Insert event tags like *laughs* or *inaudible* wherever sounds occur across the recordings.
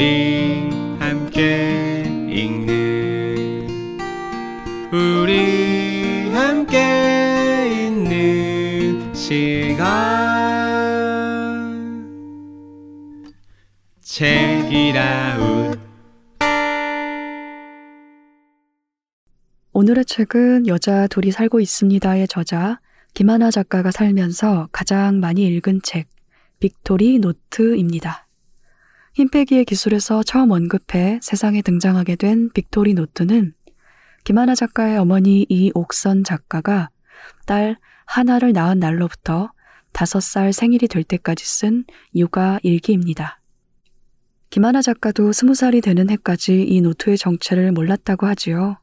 우리 함께 읽는 우리 함께 있는 시간 책이라웃 오늘의 책은 여자 둘이 살고 있습니다의 저자 김하나 작가가 살면서 가장 많이 읽은 책 빅토리 노트입니다. 힘 빼기의 기술에서 처음 언급해 세상에 등장하게 된 빅토리 노트는 김하나 작가의 어머니 이옥선 작가가 딸 하나를 낳은 날로부터 다섯 살 생일이 될 때까지 쓴 육아 일기입니다. 김하나 작가도 스무 살이 되는 해까지 이 노트의 정체를 몰랐다고 하지요.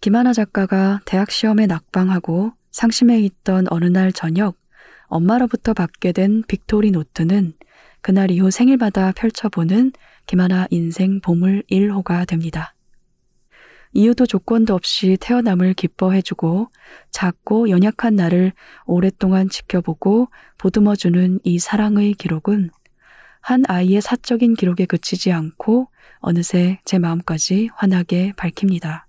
김하나 작가가 대학 시험에 낙방하고 상심해 있던 어느 날 저녁 엄마로부터 받게 된 빅토리 노트는 그날 이후 생일마다 펼쳐보는 김하나 인생 보물 1호가 됩니다. 이유도 조건도 없이 태어남을 기뻐해주고 작고 연약한 나를 오랫동안 지켜보고 보듬어주는 이 사랑의 기록은 한 아이의 사적인 기록에 그치지 않고 어느새 제 마음까지 환하게 밝힙니다.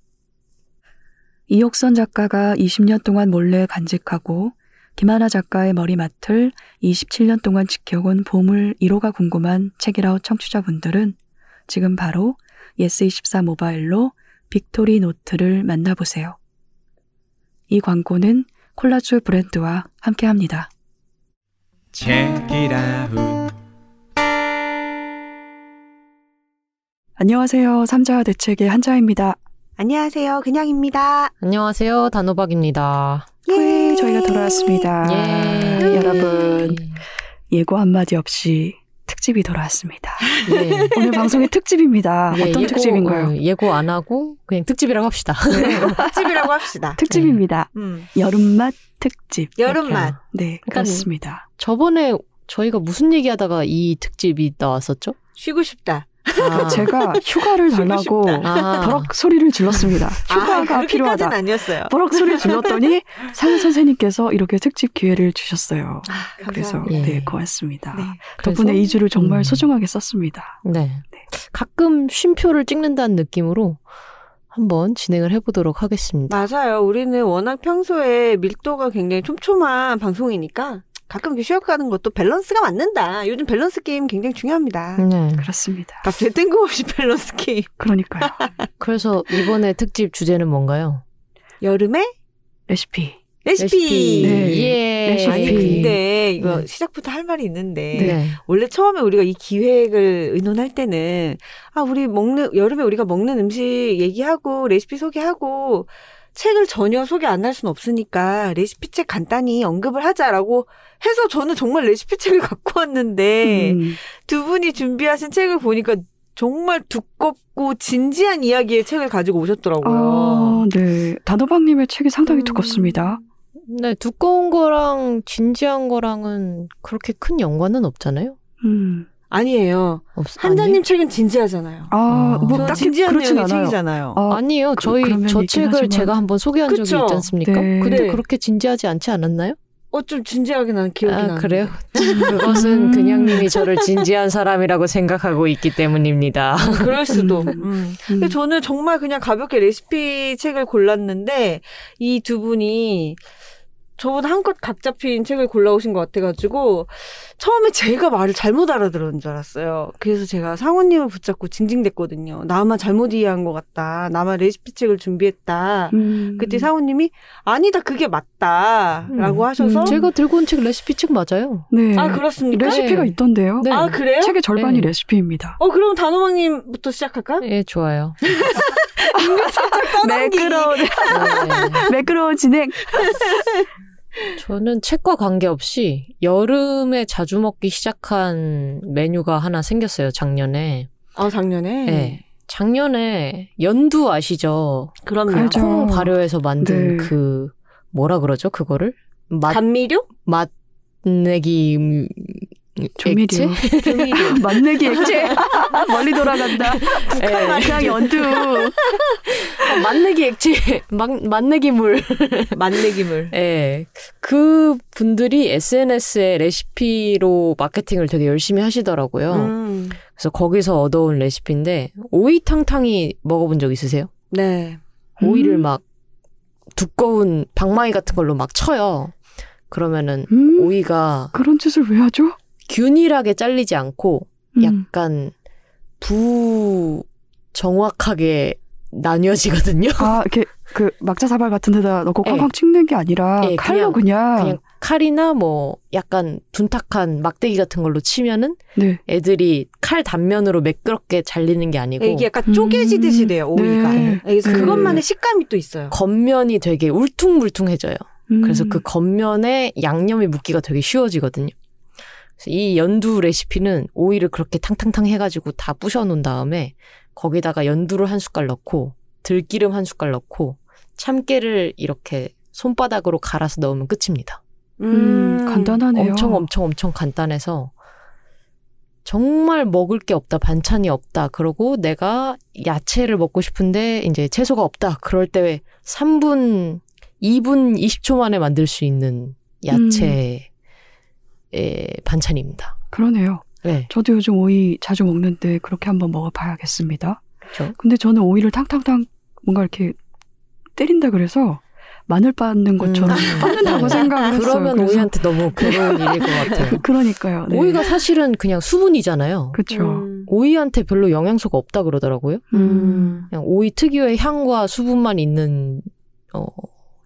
이옥선 작가가 20년 동안 몰래 간직하고 김하나 작가의 머리맡을 27년 동안 지켜온 보물 1호가 궁금한 책읽아웃 청취자분들은 지금 바로 예스24 모바일로 빅토리 노트를 만나보세요. 이 광고는 콜라주 브랜드와 함께합니다. 책읽아웃 안녕하세요. 삼자 대책의 한자입니다. 안녕하세요. 그냥입니다. 안녕하세요. 단호박입니다. 예, 저희가 돌아왔습니다. 예. 여러분, 예고 한마디 없이 특집이 돌아왔습니다. 예. 오늘 방송의 특집입니다. 예, 어떤 예고, 특집인가요? 어, 예고 안 하고 그냥 특집이라고 합시다. 특집이라고 합시다. *laughs* 특집입니다. 음. 여름맛 특집. 여름맛. 네, 그렇습니다. 저번에 저희가 무슨 얘기하다가 이 특집이 나왔었죠? 쉬고 싶다. 아, 제가 휴가를 달라고. 아, 버럭 소리를 질렀습니다. 휴가가 아, 필요하다. 아니었어요. 버럭 소리를 질렀더니 *laughs* 상 선생님께서 이렇게 특집 기회를 주셨어요. 아, 그래서. 예. 네, 고맙습니다. 네. 덕분에 그래서- 이 주를 정말 음. 소중하게 썼습니다. 네. 가끔 쉼표를 찍는다는 느낌으로 한번 진행을 해보도록 하겠습니다. 맞아요. 우리는 워낙 평소에 밀도가 굉장히 촘촘한 방송이니까 가끔 이렇게 쉬어가는 것도 밸런스가 맞는다. 요즘 밸런스 게임 굉장히 중요합니다. 네. 그렇습니다. 갑자기 뜬금없이 *laughs* 밸런스 게임. 그러니까요. 그래서 이번에 특집 주제는 뭔가요? 여름에 레시피. 레시피. 네. 예. 레시피. 아니 근데 이거 네. 시작부터 할 말이 있는데 네. 원래 처음에 우리가 이 기획을 의논할 때는 아 우리 먹는 여름에 우리가 먹는 음식 얘기하고 레시피 소개하고 책을 전혀 소개 안 할 수는 없으니까 레시피 책 간단히 언급을 하자라고 해서 저는 정말 레시피 책을 *laughs* 갖고 왔는데 음, 두 분이 준비하신 책을 보니까 정말 두껍고 진지한 이야기의 책을 가지고 오셨더라고요. 아, 네. 단호박님의 책이 상당히 음. 두껍습니다. 네, 두꺼운 거랑 진지한 거랑은 그렇게 큰 연관은 없잖아요. 음. 아니에요. 없, 한자님 책은 진지하잖아요. 아, 아. 뭐 딱히 진지한 그렇진 내용의 않아요. 책이잖아요. 아, 아니에요. 그- 저희 저 책을 하지만. 제가 한번 소개한 적이 그쵸? 있지 않습니까? 네. 근데 네. 그렇게 진지하지 않지 않았나요? 어, 좀 진지하게 나는 기억이 아, 나는데. 그래요? 음. 그것은 그냥님이 저를 *laughs* 진지한 사람이라고 생각하고 있기 때문입니다. 그럴 수도. 음. *laughs* 음. 음. 근데 저는 정말 그냥 가볍게 레시피 책을 골랐는데 이 두 분이 저보다 한껏 각 잡힌 책을 골라오신 것 같아가지고 처음에 제가 말을 잘못 알아들었는 줄 알았어요. 그래서 제가 상우님을 붙잡고 징징댔거든요. 나만 잘못 이해한 것 같다. 나만 레시피 책을 준비했다. 음. 그때 상우님이 아니다 그게 맞다라고 음. 하셔서 음. 제가 들고 온 책 레시피 책 맞아요. 네. 아 그렇습니까? 레시피가 네. 있던데요. 네. 아 그래요? 책의 절반이 네. 레시피입니다. 어 그럼 단호박님부터 시작할까? 예, 좋아요. *laughs* 매끄러운, 네. *laughs* 매끄러운 진행. *laughs* 저는 책과 관계없이 여름에 자주 먹기 시작한 메뉴가 하나 생겼어요, 작년에. 아 작년에. 네. 작년에 연두 아시죠? 그럼요. 알죠. 콩 발효해서 만든 네. 그 뭐라 그러죠? 그거를 맛 감미료? 맛내기 음, 조미료. 액체? 조미료. *laughs* 맛내기 액체. *laughs* 멀리 돌아간다. 예. 그냥 연두. 어, 맛내기 액체, 맛, 맛내기 물. 맛내기 물. 예. 그 분들이 SNS에 레시피로 마케팅을 되게 열심히 하시더라고요. 음. 그래서 거기서 얻어온 레시피인데 오이탕탕이 먹어본 적 있으세요? 네. 오이를 음. 막 두꺼운 방망이 같은 걸로 막 쳐요. 그러면은 음, 오이가 그런 짓을 왜 하죠? 균일하게 잘리지 않고 음. 약간 부 정확하게 나뉘어지거든요. 아, 이렇게 그 막자 사발 같은 데다 넣고 예. 쾅쾅 찍는 게 아니라 예, 칼로 그냥, 그냥 칼이나 뭐 약간 둔탁한 막대기 같은 걸로 치면은 네. 애들이 칼 단면으로 매끄럽게 잘리는 게 아니고 이게 약간 쪼개지듯이 음. 돼요, 오이가. 네. 그래서 네. 그것만의 식감이 또 있어요. 겉면이 되게 울퉁불퉁해져요. 음. 그래서 그 겉면에 양념이 묻기가 되게 쉬워지거든요. 이 연두 레시피는 오이를 그렇게 탕탕탕 해가지고 다 부셔놓은 다음에 거기다가 연두를 한 숟갈 넣고 들기름 한 숟갈 넣고 참깨를 이렇게 손바닥으로 갈아서 넣으면 끝입니다. 음, 간단하네요. 엄청 엄청 엄청 간단해서 정말 먹을 게 없다, 반찬이 없다. 그러고 내가 야채를 먹고 싶은데 이제 채소가 없다. 그럴 때 3분, 2분 20초 만에 만들 수 있는 야채의 반찬입니다. 그러네요. 네. 저도 요즘 오이 자주 먹는데 그렇게 한번 먹어봐야겠습니다. 그렇죠. 근데 저는 오이를 탕탕탕 뭔가 이렇게 때린다 그래서 마늘 빻는 것처럼 음. 빻는다고 네. 생각을 했어요. 그러면 오이한테 너무 괴로운 일일 것 같아요. *laughs* 그러니까요. 네. 오이가 사실은 그냥 수분이잖아요. 그렇죠. 음. 오이한테 별로 영양소가 없다 그러더라고요. 음. 그냥 오이 특유의 향과 수분만 있는 어,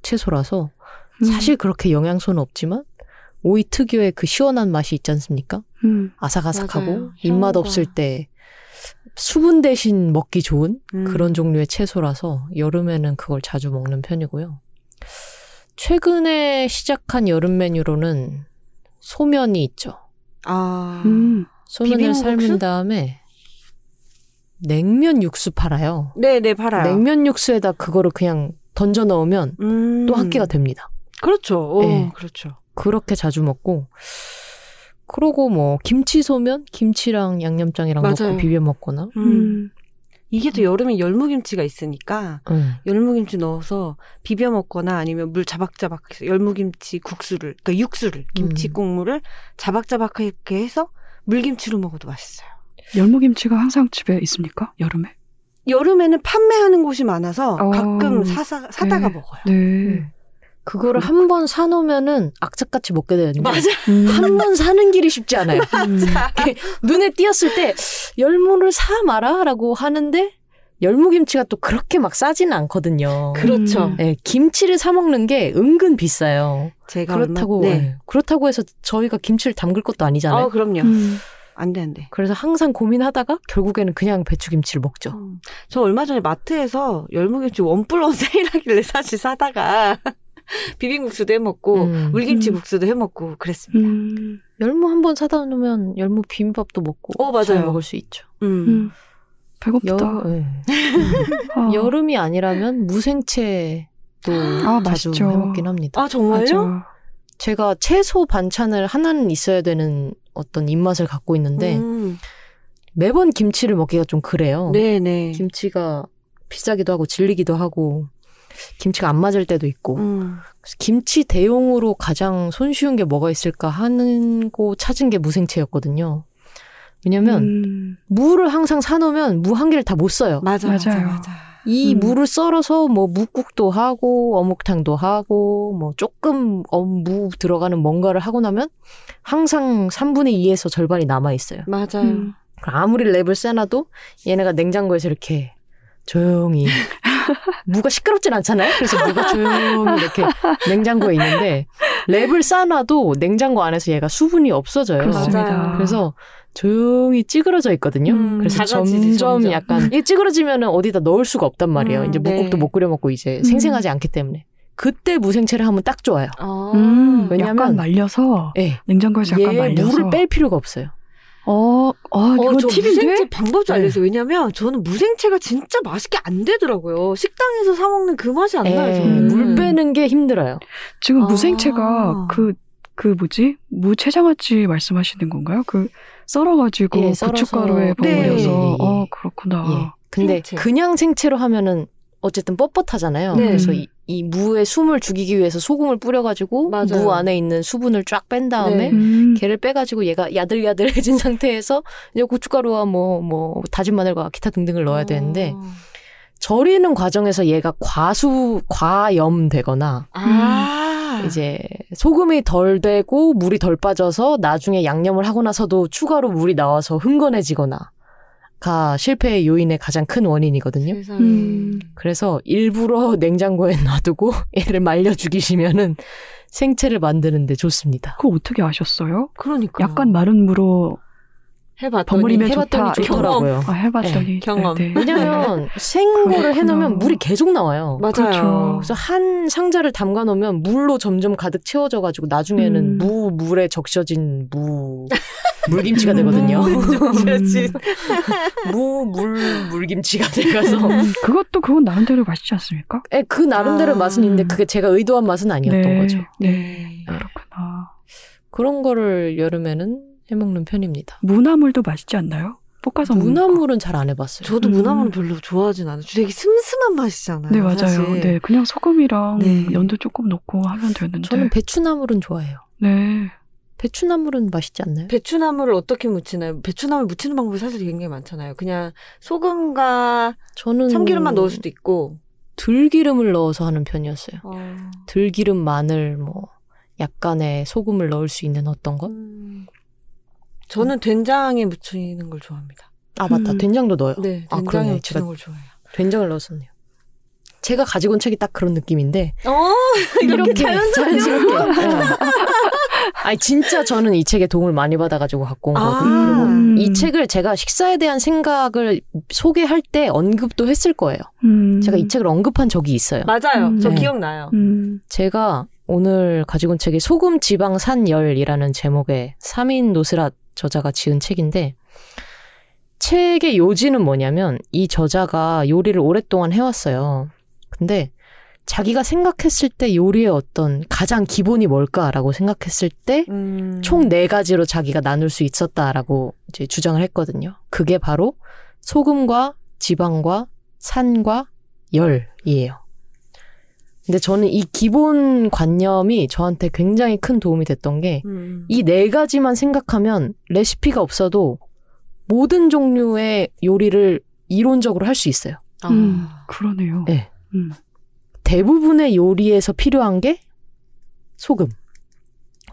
채소라서 음. 사실 그렇게 영양소는 없지만 오이 특유의 그 시원한 맛이 있지 않습니까? 음. 아삭아삭하고 맞아요. 입맛 향과. 없을 때 수분 대신 먹기 좋은 음. 그런 종류의 채소라서 여름에는 그걸 자주 먹는 편이고요. 최근에 시작한 여름 메뉴로는 소면이 있죠. 아. 음. 소면을? 삶은 다음에 냉면 육수 팔아요. 네, 네, 팔아요. 냉면 육수에다 그거를 그냥 던져 넣으면 음. 또한 끼가 됩니다. 그렇죠. 오, 네. 그렇죠. 그렇게 자주 먹고 그러고 뭐 김치 소면 김치랑 양념장이랑 맞아요. 넣고 비벼 먹거나 음. 음. 이게 또 여름에 열무김치가 있으니까 음. 열무김치 넣어서 비벼 먹거나 아니면 물 자박자박 해서 열무김치 국수를 그러니까 육수를 김치 음. 국물을 자박자박하게 해서 물김치로 먹어도 맛있어요. 열무김치가 항상 집에 있습니까? 여름에? 여름에는 판매하는 곳이 많아서 어. 가끔 사사, 사다가 네. 먹어요. 네. 음. 그거를 한 번 사놓으면은 악착같이 먹게 되는데 맞아. 음. 한번 사는 길이 쉽지 않아요. *laughs* 음. 눈에 띄었을 때 열무를 사 마라라고 하는데 열무김치가 또 그렇게 막 싸지는 않거든요. 그렇죠. 음. 네, 김치를 사 먹는 게 은근 비싸요. 제가 그렇다고 얼마, 네. 네, 그렇다고 해서 저희가 김치를 담글 것도 아니잖아요. 어, 그럼요. 음. 안 돼, 안 돼. 그래서 항상 고민하다가 결국에는 그냥 배추김치를 먹죠. 음. 저 얼마 전에 마트에서 열무김치 원 플러스 *laughs* 세일하길래 사실 사다가 *laughs* 비빔국수도 해 먹고 음. 물김치 음. 국수도 해 먹고 그랬습니다. 음. 열무 한 번 사다 놓으면 열무 비빔밥도 먹고 어, 맞아요. 잘 먹을 수 있죠. 음. 음. 배고프다. 여, 네. 어. *laughs* 여름이 아니라면 무생채도 아, 자주 맛있죠. 해먹긴 합니다. 아 정말요? 맞아. 제가 채소 반찬을 하나는 있어야 되는 어떤 입맛을 갖고 있는데 음. 매번 김치를 먹기가 좀 그래요. 네네. 김치가 비싸기도 하고 질리기도 하고 김치가 안 맞을 때도 있고 음. 그래서 김치 대용으로 가장 손쉬운 게 뭐가 있을까 하는 거 찾은 게 무생채였거든요. 왜냐면 음. 무를 항상 사놓으면 무 한 개를 다 못 써요. 맞아, 맞아, 맞아요. 맞아. 이 음. 무를 썰어서 뭐 무국도 하고 어묵탕도 하고 뭐 조금 어, 무 들어가는 뭔가를 하고 나면 항상 3분의 2에서 절반이 남아 있어요. 맞아요. 음. 아무리 랩을 세놔도 얘네가 냉장고에서 이렇게 조용히 *laughs* 무가 시끄럽진 않잖아요. 그래서 무가 조용히 이렇게 냉장고에 있는데 랩을 싸놔도 냉장고 안에서 얘가 수분이 없어져요. 그렇습니다. 맞아요. 그래서 조용히 찌그러져 있거든요. 음, 그래서 작아지지, 점점, 점점. 약간 이게 찌그러지면은 어디다 넣을 수가 없단 말이에요. 음, 이제 묵국도 네. 못 끓여 먹고 이제 음. 생생하지 않기 때문에 그때 무생채를 하면 딱 좋아요. 아. 음. 왜냐면- 약간 말려서 예. 냉장고에서 약간 얘 말려서 물을 뺄 필요가 없어요. 어, 어, 어, 이거 저 팁인데? 무생채 방법 좀 네. 알려주세요. 왜냐면 저는 무생채가 진짜 맛있게 안 되더라고요. 식당에서 사 먹는 그 맛이 안 나요. 예, 저는. 음. 물 빼는 게 힘들어요. 지금 아. 무생채가 그그 뭐지? 무채장아찌 말씀하시는 건가요? 그 썰어가지고 예. 고춧가루에 네. 버무려서 예. 어 그렇구나. 예. 근데 생채. 그냥 생채로 하면은 어쨌든 뻣뻣하잖아요. 네. 그래서 이, 이 무에 숨을 죽이기 위해서 소금을 뿌려가지고 맞아요. 무 안에 있는 수분을 쫙 뺀 다음에 네. 음. 걔를 빼가지고 얘가 야들야들해진 상태에서 이제 고춧가루와 뭐, 뭐, 다진 마늘과 기타 등등을 넣어야 되는데 어. 절이는 과정에서 얘가 과수, 과염되거나 아. 이제 소금이 덜 되고 물이 덜 빠져서 나중에 양념을 하고 나서도 추가로 물이 나와서 흥건해지거나 가 실패의 요인의 가장 큰 원인이거든요. 음. 그래서 일부러 *laughs* 냉장고에 놔두고 *laughs* 얘를 말려 죽이시면은 생채를 만드는데 좋습니다. 그거 어떻게 아셨어요? 그러니까. 약간 마른 무로 해봤더니 버무리면 해봤더니 좋다. 좋더라고요. 아, 해봤더니 경험. 네, 네. 왜냐면 생거를 해놓으면 그렇구나. 물이 계속 나와요. 맞아요. 그렇죠. 그래서 한 상자를 담가 놓으면 물로 점점 가득 채워져가지고 나중에는 음. 무 물에 적셔진 무 *laughs* 물김치가 되거든요. *laughs* 그렇지. *laughs* 무물 물김치가 돼가서 음, 그것도 그건 나름대로 맛있지 않습니까? 예, 그 나름대로 아. 맛은 있는데 그게 제가 의도한 맛은 아니었던 네. 거죠. 네. 그렇구나. 그런 거를 여름에는 해먹는 편입니다. 무나물도 맛있지 않나요? 볶아서. 무나물은 잘 안 해봤어요. 저도 음. 무나물은 별로 좋아하진 않아요. 되게 슴슴한 맛이잖아요. 네 맞아요. 사실. 네 그냥 소금이랑 네. 연두 조금 넣고 하면 되는데. 저는 배추나물은 좋아해요. 네. 배추나물은 맛있지 않나요? 배추나물을 어떻게 무치나요? 배추나물 무치는 방법이 사실 굉장히 많잖아요. 그냥 소금과 저는 참기름만 넣을 수도 있고. 들기름을 넣어서 하는 편이었어요. 어. 들기름, 마늘, 뭐 약간의 소금을 넣을 수 있는 어떤 것? 음. 저는 된장에 무치는 걸 좋아합니다. 아 맞다, 음. 된장도 넣어요. 네, 아 된장에 제가 걸 좋아해요. 된장을 넣었었네요. 제가 가지고 온 책이 딱 그런 느낌인데 어, *laughs* 이렇게 자연스럽게. 네. 아니 진짜 저는 이 책에 도움을 많이 받아가지고 갖고 온 아. 거거든요. 음. 이 책을 제가 식사에 대한 생각을 소개할 때 언급도 했을 거예요. 음. 제가 이 책을 언급한 적이 있어요. 맞아요. 음. 저 네. 기억나요. 음. 제가 오늘 가지고 온 책이 소금 지방 산열이라는 제목의 3인 노스랏 저자가 지은 책인데 책의 요지는 뭐냐면 이 저자가 요리를 오랫동안 해왔어요. 근데 자기가 생각했을 때 요리의 어떤 가장 기본이 뭘까라고 생각했을 때 음. 총네 가지로 자기가 나눌 수 있었다라고 이제 주장을 했거든요. 그게 바로 소금과 지방과 산과 열이에요. 근데 저는 이 기본 관념이 저한테 굉장히 큰 도움이 됐던 게 음. 이네 가지만 생각하면 레시피가 없어도 모든 종류의 요리를 이론적으로 할 수 있어요. 아. 음. 그러네요. 네. 음. 대부분의 요리에서 필요한 게 소금.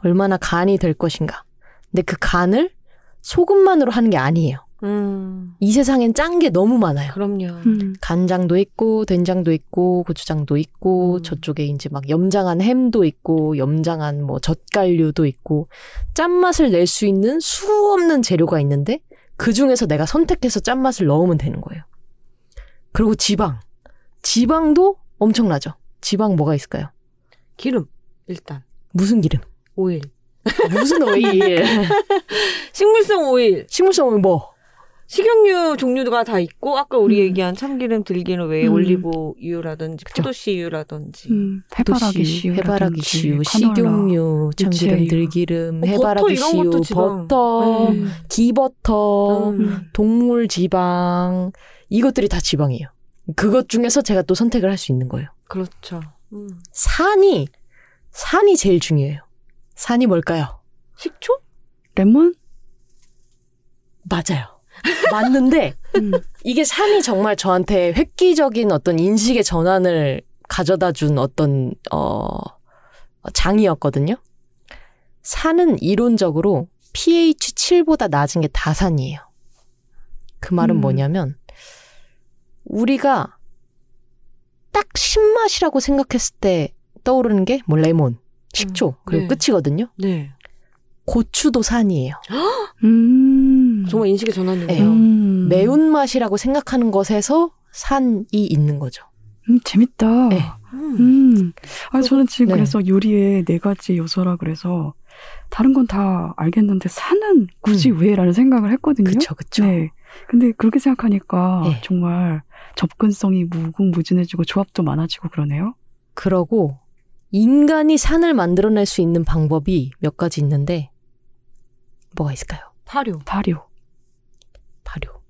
얼마나 간이 될 것인가. 근데 그 간을 소금만으로 하는 게 아니에요. 음. 이 세상엔 짠 게 너무 많아요. 그럼요. 음. 간장도 있고 된장도 있고 고추장도 있고 음. 저쪽에 이제 막 염장한 햄도 있고 염장한 뭐 젓갈류도 있고 짠맛을 낼 수 있는 수 없는 재료가 있는데 그 중에서 내가 선택해서 짠맛을 넣으면 되는 거예요. 그리고 지방. 지방도 엄청나죠. 지방 뭐가 있을까요? 기름 일단 무슨 기름? 오일, 무슨 오일? *laughs* 식물성 오일, 식물성 오일 뭐? 식용유 종류가 다 있고 아까 우리 음. 얘기한 참기름, 들기름 외에 음. 올리브유라든지. 포도씨유라든지 음. 해바라기 씨유, 해바라기 씨유, 식용유, 참기름. 들기름, 어, 버터 해바라기 이런 씨유, 것도 지방. 버터, 음. 기버터, 음. 동물 지방 이것들이 다 지방이에요. 그것 중에서 제가 또 선택을 할 수 있는 거예요. 그렇죠. 음. 산이 산이 제일 중요해요. 산이 뭘까요? 식초? 레몬? 맞아요. 맞는데 음. 이게 산이 정말 저한테 획기적인 어떤 인식의 전환을 가져다 준 어떤 어 장이었거든요. 산은 이론적으로 pH 7보다 낮은 게 다산이에요. 그 말은 음. 뭐냐면 우리가 딱 신맛이라고 생각했을 때 떠오르는 게 뭐 레몬, 식초 음, 그리고 네. 끝이거든요. 네. 고추도 산이에요. 음. 정말 인식의 전환이네요. 네. 음. 매운 맛이라고 생각하는 것에서 산이 있는 거죠. 음, 재밌다. 네. 음. 음. 아, 저는 지금 네. 그래서 요리의 네 가지 요소라 그래서 다른 건 다 알겠는데 산은 굳이 왜? 라는 생각을 했거든요. 음. 그쵸, 그쵸. 네. 근데 그렇게 생각하니까 네. 정말 접근성이 무궁무진해지고 조합도 많아지고 그러네요. 그러고 인간이 산을 만들어낼 수 있는 방법이 몇 가지 있는데 뭐가 있을까요? 발효, 발효, 발효.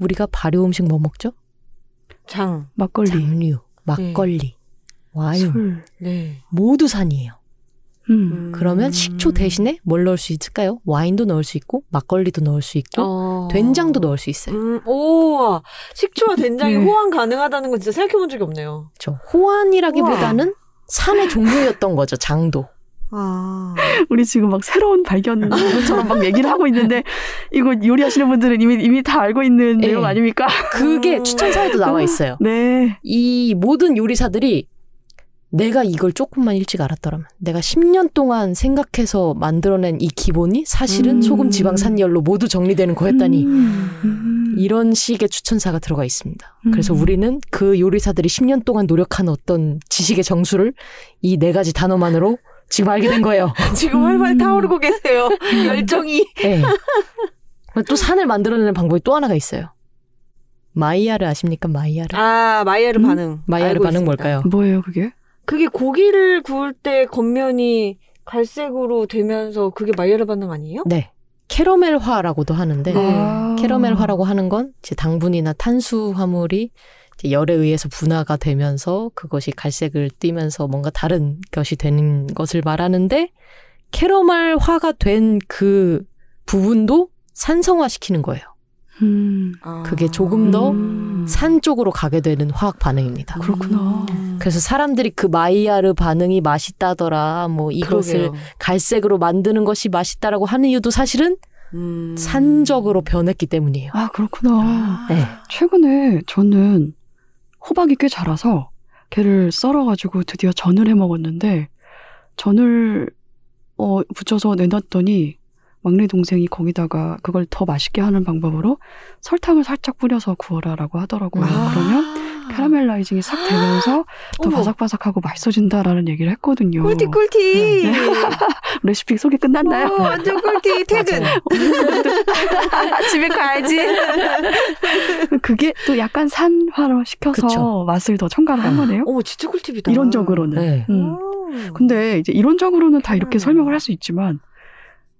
우리가 발효 음식 뭐 먹죠? 장, 막걸리, 장류, 막걸리, 와인 술. 네. 모두 산이에요. 음. 그러면 식초 대신에 뭘 넣을 수 있을까요? 와인도 넣을 수 있고 막걸리도 넣을 수 있고 어. 된장도 넣을 수 있어요. 음, 오, 식초와 된장이 네. 호환 가능하다는 건 진짜 생각해 본 적이 없네요. 저 호환이라기보다는 산의 종류였던 거죠. 장도. 아, *laughs* 우리 지금 막 새로운 발견처럼 막 얘기를 하고 있는데 이거 요리하시는 분들은 이미 이미 다 알고 있는 네. 내용 아닙니까? 그게 음. 추천사에도 나와 있어요. 네. 이 모든 요리사들이 내가 이걸 조금만 일찍 알았더라면 내가 10년 동안 생각해서 만들어낸 이 기본이 사실은 음. 소금 지방 산열로 모두 정리되는 거였다니 음. 음. 이런 식의 추천사가 들어가 있습니다. 그래서 음. 우리는 그 요리사들이 10년 동안 노력한 어떤 지식의 정수를 이 네 가지 단어만으로 지금 알게 된 거예요. *laughs* 지금 음. 활활 타오르고 계세요. 열정이. 네. 또 산을 만들어내는 방법이 또 하나가 있어요. 마이야르 아십니까? 마이야르. 아, 마이야르 음? 반응. 마이야르 반응 있습니다. 뭘까요? 뭐예요 그게? 그게 고기를 구울 때 겉면이 갈색으로 되면서 그게 마이야르 반응 아니에요? 네. 캐러멜화라고도 하는데 네. 아. 캐러멜화라고 하는 건 이제 당분이나 탄수 화물이 이제 열에 의해서 분화가 되면서 그것이 갈색을 띠면서 뭔가 다른 것이 되는 것을 말하는데 캐러멜화가 된 그 부분도 산성화시키는 거예요. 음. 아. 그게 조금 더 음. 산 쪽으로 가게 되는 화학 반응입니다. 그렇구나. 음. 그래서 사람들이 그 마이야르 반응이 맛있다더라, 뭐 이것을 그러게요. 갈색으로 만드는 것이 맛있다라고 하는 이유도 사실은 음. 산적으로 변했기 때문이에요. 아 그렇구나. 네. 최근에 저는 호박이 꽤 자라서 걔를 썰어가지고 드디어 전을 해 먹었는데 전을 어, 붙여서 내놨더니 막내 동생이 거기다가 그걸 더 맛있게 하는 방법으로 설탕을 살짝 뿌려서 구워라라고 하더라고요. 아. 그러면 캐러멜라이징이 싹 되면서 *gasps* 더 어머. 바삭바삭하고 맛있어진다라는 얘기를 했거든요. 꿀팁 꿀팁. *laughs* 레시피 소개 끝났나요? 오, 완전 꿀팁 *laughs* 퇴근. *laughs* 집에 가야지. 그게 또 약간 산화로 시켜서 그쵸. 맛을 더 첨가를 한 거네요. 오, 진짜 꿀팁이다. 이론적으로는. 네. 음. 음. 근데 이제 이론적으로는 다 이렇게 음. 설명을 할 수 있지만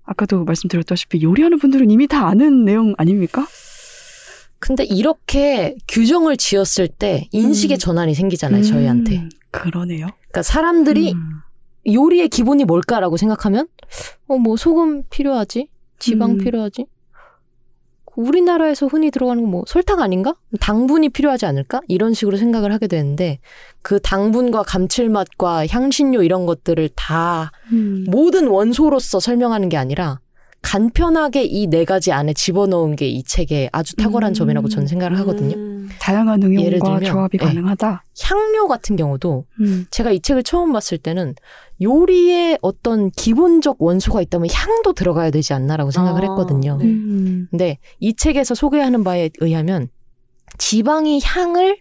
아까도 말씀드렸다시피 요리하는 분들은 이미 다 아는 내용 아닙니까? 근데 이렇게 규정을 지었을 때 인식의 음. 전환이 생기잖아요, 저희한테. 음, 그러네요. 그러니까 사람들이 음. 요리의 기본이 뭘까라고 생각하면, 어, 뭐, 소금 필요하지? 지방 음. 필요하지? 우리나라에서 흔히 들어가는 건 뭐, 설탕 아닌가? 당분이 필요하지 않을까? 이런 식으로 생각을 하게 되는데, 그 당분과 감칠맛과 향신료 이런 것들을 다 음. 모든 원소로서 설명하는 게 아니라, 간편하게 이 네 가지 안에 집어넣은 게 이 책의 아주 탁월한 음. 점이라고 저는 생각을 하거든요. 음. 다양한 예를 응용과 들면, 조합이 네. 가능하다. 향료 같은 경우도 음. 제가 이 책을 처음 봤을 때는 요리에 어떤 기본적 원소가 있다면 향도 들어가야 되지 않나라고 생각을 아, 했거든요. 네. 음. 근데 이 책에서 소개하는 바에 의하면 지방이 향을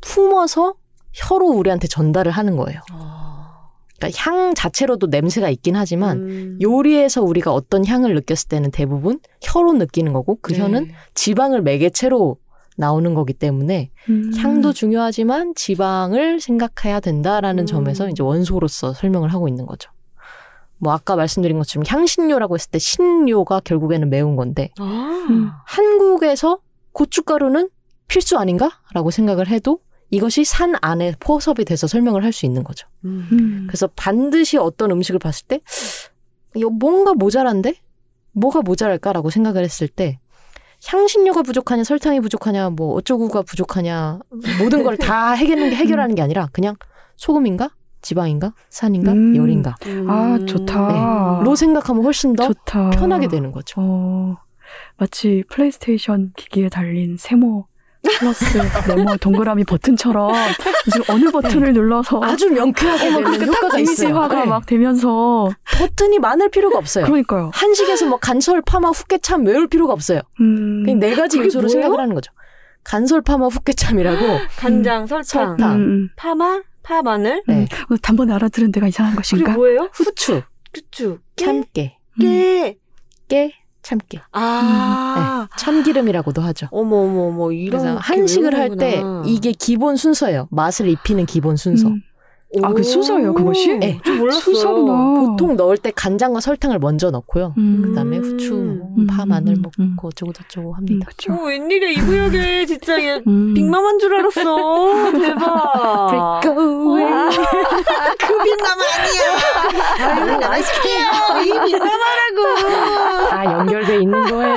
품어서 혀로 우리한테 전달을 하는 거예요. 아. 그러니까 향 자체로도 냄새가 있긴 하지만 음. 요리에서 우리가 어떤 향을 느꼈을 때는 대부분 혀로 느끼는 거고 그 네. 혀는 지방을 매개체로 나오는 거기 때문에 음. 향도 중요하지만 지방을 생각해야 된다라는 음. 점에서 이제 원소로서 설명을 하고 있는 거죠. 뭐 아까 말씀드린 것처럼 향신료라고 했을 때 신료가 결국에는 매운 건데 아. 음. 한국에서 고춧가루는 필수 아닌가라고 생각을 해도 이것이 산 안에 포섭이 돼서 설명을 할 수 있는 거죠. 음. 음. 그래서 반드시 어떤 음식을 봤을 때 이거 뭔가 모자란데 뭐가 모자랄까라고 생각을 했을 때 향신료가 부족하냐 설탕이 부족하냐 뭐 어쩌구가 부족하냐 모든 걸 다 *laughs* 해결하는 게 해결하는 게 아니라 그냥 소금인가 지방인가 산인가 음. 열인가 아 음. 좋다. 로 생각하면 훨씬 더 좋다. 편하게 되는 거죠. 어, 마치 플레이스테이션 기기에 달린 세모 플러스 네모 동그라미 버튼처럼 지금 어느 버튼을 눌러서 아주 명쾌하게 되는 그렇게 효과가 딱 있어요. 이미지화가 네. 막 되면서 버튼이 많을 필요가 없어요. 그러니까요. 한식에서 뭐 간설파마후깨참 외울 필요가 없어요. 음, 그냥 네 가지 요소로 뭐예요? 생각을 하는 거죠. 간설, 파마, 후깨참이라고 간장, 설탕, 설탕. 음, 음. 파마, 파 마늘. 네. 음. 단번에 알아들은 데가 이상한 그리고 것인가? 뭐예요? 후추, 후추, 깨, 참깨, 깨. 깨, 참깨. 아. 참기름이라고도 하죠. 어머 어머 어머 이런 그래서 게 한식을 할 때. 이게 기본 순서예요. 맛을 입히는 기본 순서. 음. 아, 그 순서예요, 그것이? 네. 좀 몰랐어요. 순서구나. 보통 넣을 때 간장과 설탕을 먼저 넣고요. 음. 그다음에 후추, 음. 파, 마늘 음. 넣고 음. 어쩌고 저쩌고 음, 합니다. 그쵸. 어, 웬일이야 이 구역에 진짜 얘 음. 빅맘한 줄 알았어. 대박. 그 빅맘 아니야. 아유, 아이스크림. 이 빅맘하라고. 다 연결돼 있는 거예요.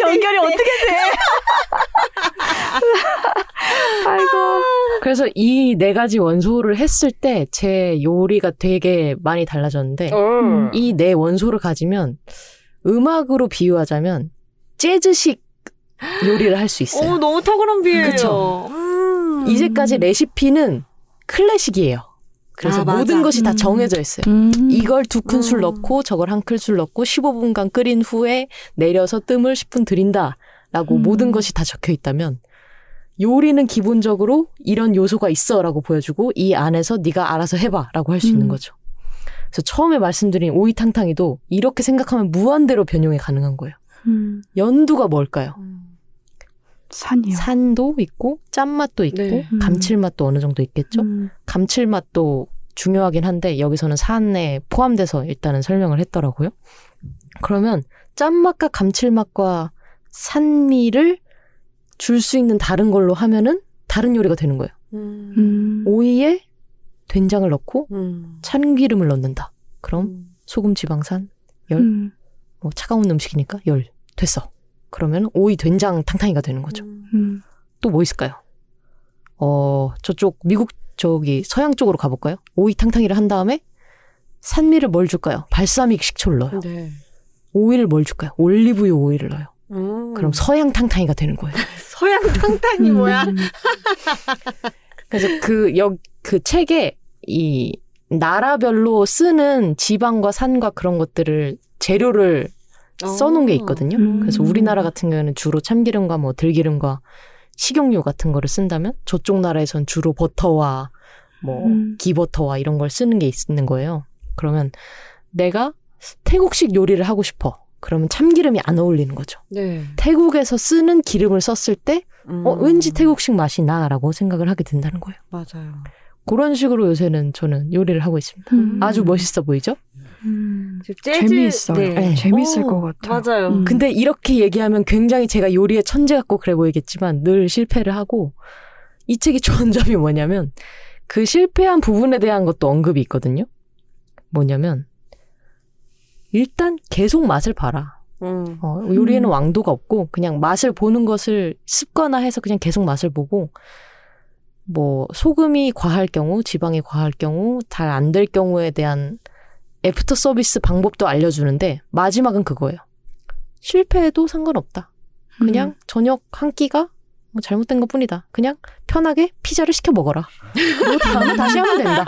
연결이 어떻게 돼? 아이고. 그래서 이 네 가지 원소를 했을 때 제 요리가 되게 많이 달라졌는데 음. 이네 원소를 가지면 음악으로 비유하자면 재즈식 요리를 할 수 있어요. 어, 너무 탁월한 비예요. 그쵸. 음. 이제까지 레시피는 클래식이에요. 그래서 아, 맞아. 모든 것이 다 음. 정해져 있어요. 음. 이걸 두 큰술 음. 넣고 저걸 한 큰술 넣고 15분간 끓인 후에 내려서 뜸을 10분 들인다 라고 음. 모든 것이 다 적혀 있다면 요리는 기본적으로 이런 요소가 있어 라고 보여주고 이 안에서 네가 알아서 해봐 라고 할수 있는 음. 거죠. 그래서 처음에 말씀드린 오이탕탕이도 이렇게 생각하면 무한대로 변형이 가능한 거예요. 음. 연두가 뭘까요? 음. 산이요. 산도 있고 짠맛도 있고 네. 음. 감칠맛도 어느 정도 있겠죠. 음. 감칠맛도 중요하긴 한데 여기서는 산에 포함돼서 일단은 설명을 했더라고요. 그러면 짠맛과 감칠맛과 산미를 줄 수 있는 다른 걸로 하면은 다른 요리가 되는 거예요. 음. 음. 오이에 된장을 넣고 음. 참기름을 넣는다. 그럼 음. 소금 지방산 열, 음. 뭐 차가운 음식이니까 열 됐어. 그러면 오이 된장 탕탕이가 되는 거죠. 음. 또뭐 있을까요? 어, 저쪽 미국 저기 서양 쪽으로 가볼까요? 오이 탕탕이를 한 다음에 산미를 뭘 줄까요? 발사믹 식초를 넣어요. 네. 오이를 뭘 줄까요? 올리브유 오일을 넣어요. 음. 그럼 서양 탕탕이가 되는 거예요. *laughs* 서양 탕탕이 뭐야? 음. *laughs* 그래서 그, 여, 그 책에 이 나라별로 쓰는 지방과 산과 그런 것들을 재료를 써놓은 게 있거든요. 음. 그래서 우리나라 같은 경우에는 주로 참기름과 뭐 들기름과 식용유 같은 거를 쓴다면 저쪽 나라에선 주로 버터와 뭐 음. 기버터와 이런 걸 쓰는 게 있는 거예요. 그러면 내가 태국식 요리를 하고 싶어. 그러면 참기름이 안 어울리는 거죠. 네. 태국에서 쓰는 기름을 썼을 때, 음. 어, 왠지 태국식 맛이 나라고 생각을 하게 된다는 거예요. 맞아요. 그런 식으로 요새는 저는 요리를 하고 있습니다. 음. 아주 멋있어 보이죠? 음. 재즈 재미있어요. 네. 재미있을 어, 것 같아요. 맞아요. 음. 근데 이렇게 얘기하면 굉장히 제가 요리의 천재 같고 그래 보이겠지만 늘 실패를 하고 이 책이 좋은 점이 뭐냐면 그 실패한 부분에 대한 것도 언급이 있거든요. 뭐냐면 일단 계속 맛을 봐라. 음. 어, 요리에는 음. 왕도가 없고 그냥 맛을 보는 것을 습관화해서 그냥 계속 맛을 보고 뭐 소금이 과할 경우, 지방이 과할 경우, 잘 안 될 경우에 대한 애프터 서비스 방법도 알려주는데 마지막은 그거예요. 실패해도 상관없다. 그냥 저녁 한 끼가 뭐 잘못된 것 뿐이다. 그냥 편하게 피자를 시켜 먹어라. 뭐 다음에 다시 하면 된다.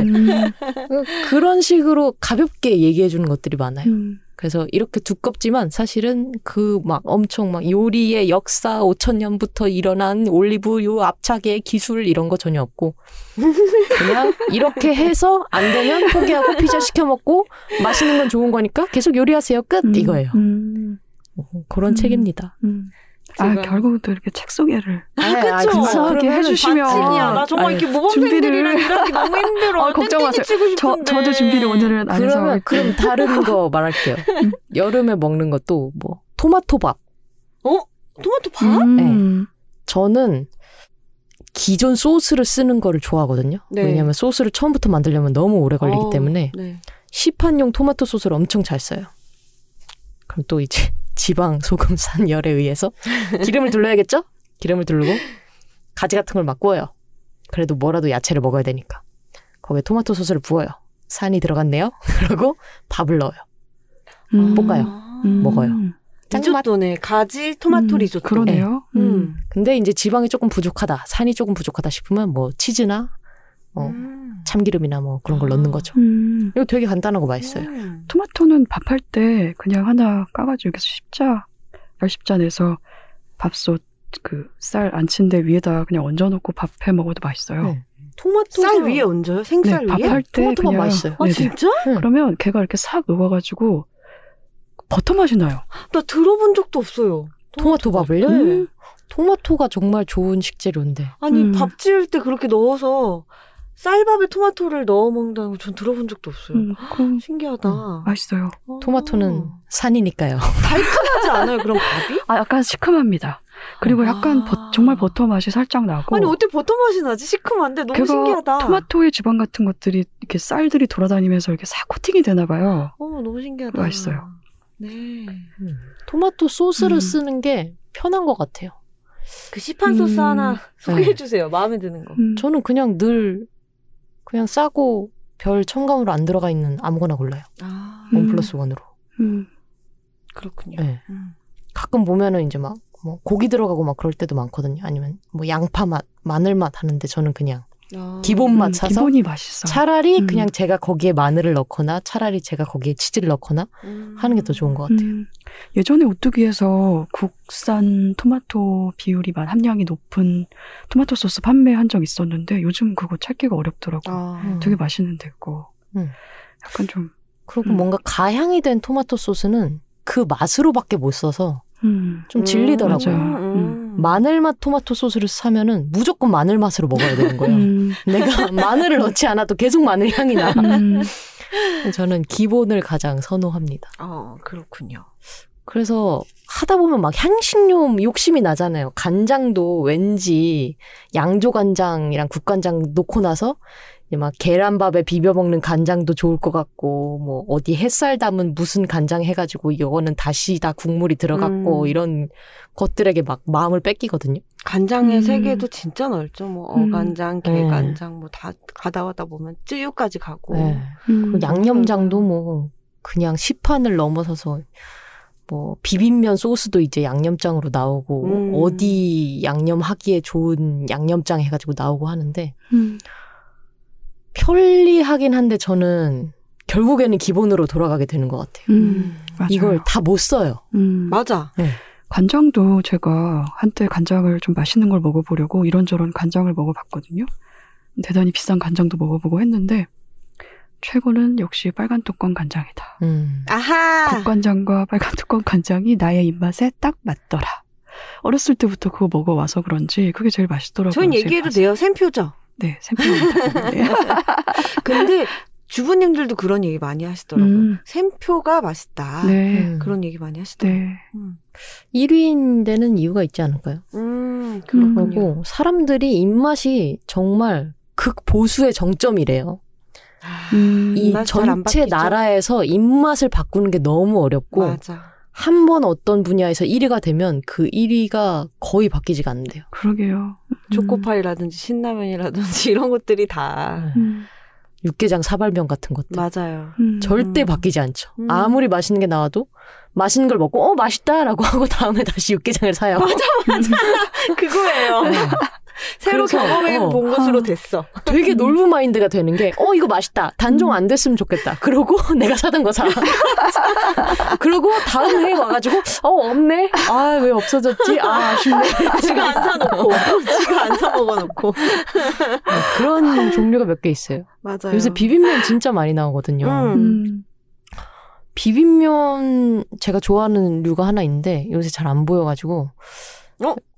음. *laughs* 그런 식으로 가볍게 얘기해 주는 것들이 많아요. 음. 그래서 이렇게 두껍지만 사실은 그 막 엄청 막 요리의 역사 5천 년부터 일어난 올리브유 압착의 기술 이런 거 전혀 없고 그냥 이렇게 해서 안 되면 포기하고 피자 시켜 먹고 맛있는 건 좋은 거니까 계속 요리하세요 끝 음. 이거예요. 음. 그런 음. 책입니다. 음. 아, 결국은 또 이렇게 책 소개를. 그쵸. 근사하게 해주시면- 반칙이야. 나 정말 이렇게 모범생들이랑 준비를- 일하기 너무 *laughs* 힘들어. 아, 걱정 마세요. 땡땡이 치고 저, 싶은데. 저도 준비를 오늘은 안 해서. 그러면 그럼 다른 *laughs* 거 말할게요. 여름에 먹는 것도 뭐 토마토밥. 어? 토마토 밥? 음. 저는 기존 소스를 쓰는 거를 좋아하거든요. 네. 왜냐하면 소스를 처음부터 만들려면 너무 오래 걸리기 어, 때문에 네. 시판용 토마토 소스를 엄청 잘 써요. 그럼 또 이제 지방, 소금, 산, 열에 의해서 기름을 둘러야겠죠? 기름을 두르고 가지 같은 걸 막 구워요. 그래도 뭐라도 야채를 먹어야 되니까. 거기에 토마토 소스를 부어요. 산이 들어갔네요. *laughs* 그리고 밥을 넣어요. 음. 볶아요. 아, 음. 먹어요. 리조또네. 가지 토마토 음, 리조또. 그러네요. 음. 음. 근데 이제 지방이 조금 부족하다, 산이 조금 부족하다 싶으면 뭐 치즈나 어, 음. 참기름이나 뭐 그런 걸 아. 넣는 거죠. 음. 이거 되게 간단하고 맛있어요. 음. 토마토는 밥할 때 그냥 하나 까가지고 이렇게 십자, 열십자 내서 밥솥 그 쌀 안친 데 위에다 그냥 얹어놓고 밥 해 먹어도 맛있어요. 네. 토마토 쌀 위에 얹어요? 생쌀 네, 위에? 밥할 때 토마토가 그냥 맛있어요. 아 네네. 진짜? 그러면 걔가 이렇게 싹 녹아가지고 버터 맛이 나요. 나 들어본 적도 없어요. 토마토 밥을요? 네. 음. 토마토가 정말 좋은 식재료인데. 아니 음. 밥 지을 때 그렇게 넣어서 쌀밥에 토마토를 넣어 먹는다는 거 전 들어본 적도 없어요. 음, 그, *gasps* 신기하다. 음, 맛있어요. 어. 토마토는 산이니까요. *laughs* 달콤하지 않아요, 그럼 밥이? 아, 약간 시큼합니다. 그리고 약간 아. 버- 정말 버터 맛이 살짝 나고. 아니 어떻게 버터 맛이 나지? 시큼한데 너무 그거 신기하다. 토마토의 지방 같은 것들이 이렇게 쌀들이 돌아다니면서 이렇게 싹 코팅이 되나 봐요. 어 너무 신기하다. 맛있어요. 네. 음. 토마토 소스를 음. 쓰는 게 편한 것 같아요. 그 시판 소스 음. 하나 네. 소개해 주세요. 마음에 드는 거. 음, 저는 그냥 늘 그냥 싸고 별 첨가물 안 들어가 있는 아무거나 골라요. 아 음. 원 플러스 원으로. 음, 그렇군요. 네. 음. 가끔 보면은 이제 막 뭐 고기 들어가고 막 그럴 때도 많거든요. 아니면 뭐 양파 맛, 마늘 맛 하는데 저는 그냥 아. 기본 맛 음, 사서 기본이 맛있어. 차라리 음. 그냥 제가 거기에 마늘을 넣거나 차라리 제가 거기에 치즈를 넣거나 음. 하는 게 더 좋은 것 같아요. 음, 예전에 오뚜기에서 국산 토마토 비율이 많 함량이 높은 토마토 소스 판매한 적 있었는데 요즘 그거 찾기가 어렵더라고. 아. 음. 되게 맛있는데 그거. 음. 약간 좀 그리고 음. 뭔가 가향이 된 토마토 소스는 그 맛으로밖에 못 써서 음, 좀 질리더라고요. 음. 마늘 맛 토마토 소스를 사면은 무조건 마늘 맛으로 먹어야 되는 거예요. 음, *laughs* 내가 마늘을 넣지 않아도 계속 마늘 향이 나. 음, 저는 기본을 가장 선호합니다. 어 그렇군요. 그래서 하다 보면 막 향신료 욕심이 나잖아요. 간장도 왠지 양조 간장이랑 국간장 놓고 나서 막 계란밥에 비벼 먹는 간장도 좋을 것 같고 뭐 어디 햇살 담은 무슨 간장 해가지고 이거는 다시 다 국물이 들어갔고 음. 이런 것들에게 막 마음을 뺏기거든요. 간장의 음. 세계도 진짜 넓죠. 뭐 음. 어간장, 네. 게간장 뭐 다 가다 와다 보면 쯔유까지 가고. 네. 음. 그 양념장도 뭐 그냥 시판을 넘어서서 뭐 비빔면 소스도 이제 양념장으로 나오고 음. 어디 양념하기에 좋은 양념장 해가지고 나오고 하는데 음, 편리하긴 한데 저는 결국에는 기본으로 돌아가게 되는 것 같아요. 음, 맞아요. 이걸 다 못 써요. 음, 맞아. 간장도 제가 한때 간장을 좀 맛있는 걸 먹어보려고 이런저런 간장을 먹어봤거든요. 대단히 비싼 간장도 먹어보고 했는데 최고는 역시 빨간 뚜껑 간장이다. 음. 아하. 국간장과 빨간 뚜껑 간장이 나의 입맛에 딱 맞더라. 어렸을 때부터 그거 먹어와서 그런지 그게 제일 맛있더라고요. 전 얘기해도 맛있- 돼요. 샘표죠. 네, 샘표입니다. 네. *laughs* 근데 주부님들도 그런 얘기 많이 하시더라고요. 음, 샘표가 맛있다. 네, 음. 그런 얘기 많이 하시더라고요. 네. 음. 1위인 데는 이유가 있지 않을까요? 음. 그리고 사람들이 입맛이 정말 극보수의 정점이래요. 아, 음, 이 전체? 나라에서 입맛을 바꾸는 게 너무 어렵고 맞아. 한 번 어떤 분야에서 1위가 되면 그 1위가 거의 바뀌지가 않는데요. 그러게요. 음, 초코파이라든지 신라면이라든지 *laughs* 이런 것들이 다 음, 육개장 사발면 같은 것들 맞아요. 음, 절대 음. 바뀌지 않죠. 음. 아무리 맛있는 게 나와도 맛있는 걸 먹고 어 맛있다라고 하고 *laughs* 다음에 다시 육개장을 사요. *laughs* 그거예요. 네. *laughs* 새로 그래서, 경험해 어. 본 것으로 됐어. 되게 놀부 마인드가 되는 게 어 이거 맛있다. 단종 안 됐으면 좋겠다. 그러고 *laughs* 내가 사던 거 사. *laughs* 그러고 다음 해에 와가지고 어 없네. 아 왜 없어졌지? 아 아쉽네. 지가 안 사놓고, 지가 안 사 먹어놓고. 그런 종류가 몇 개 있어요. 맞아요. 요새 비빔면 진짜 많이 나오거든요. 음. 음, 비빔면 제가 좋아하는 류가 하나 있는데 요새 잘 안 보여가지고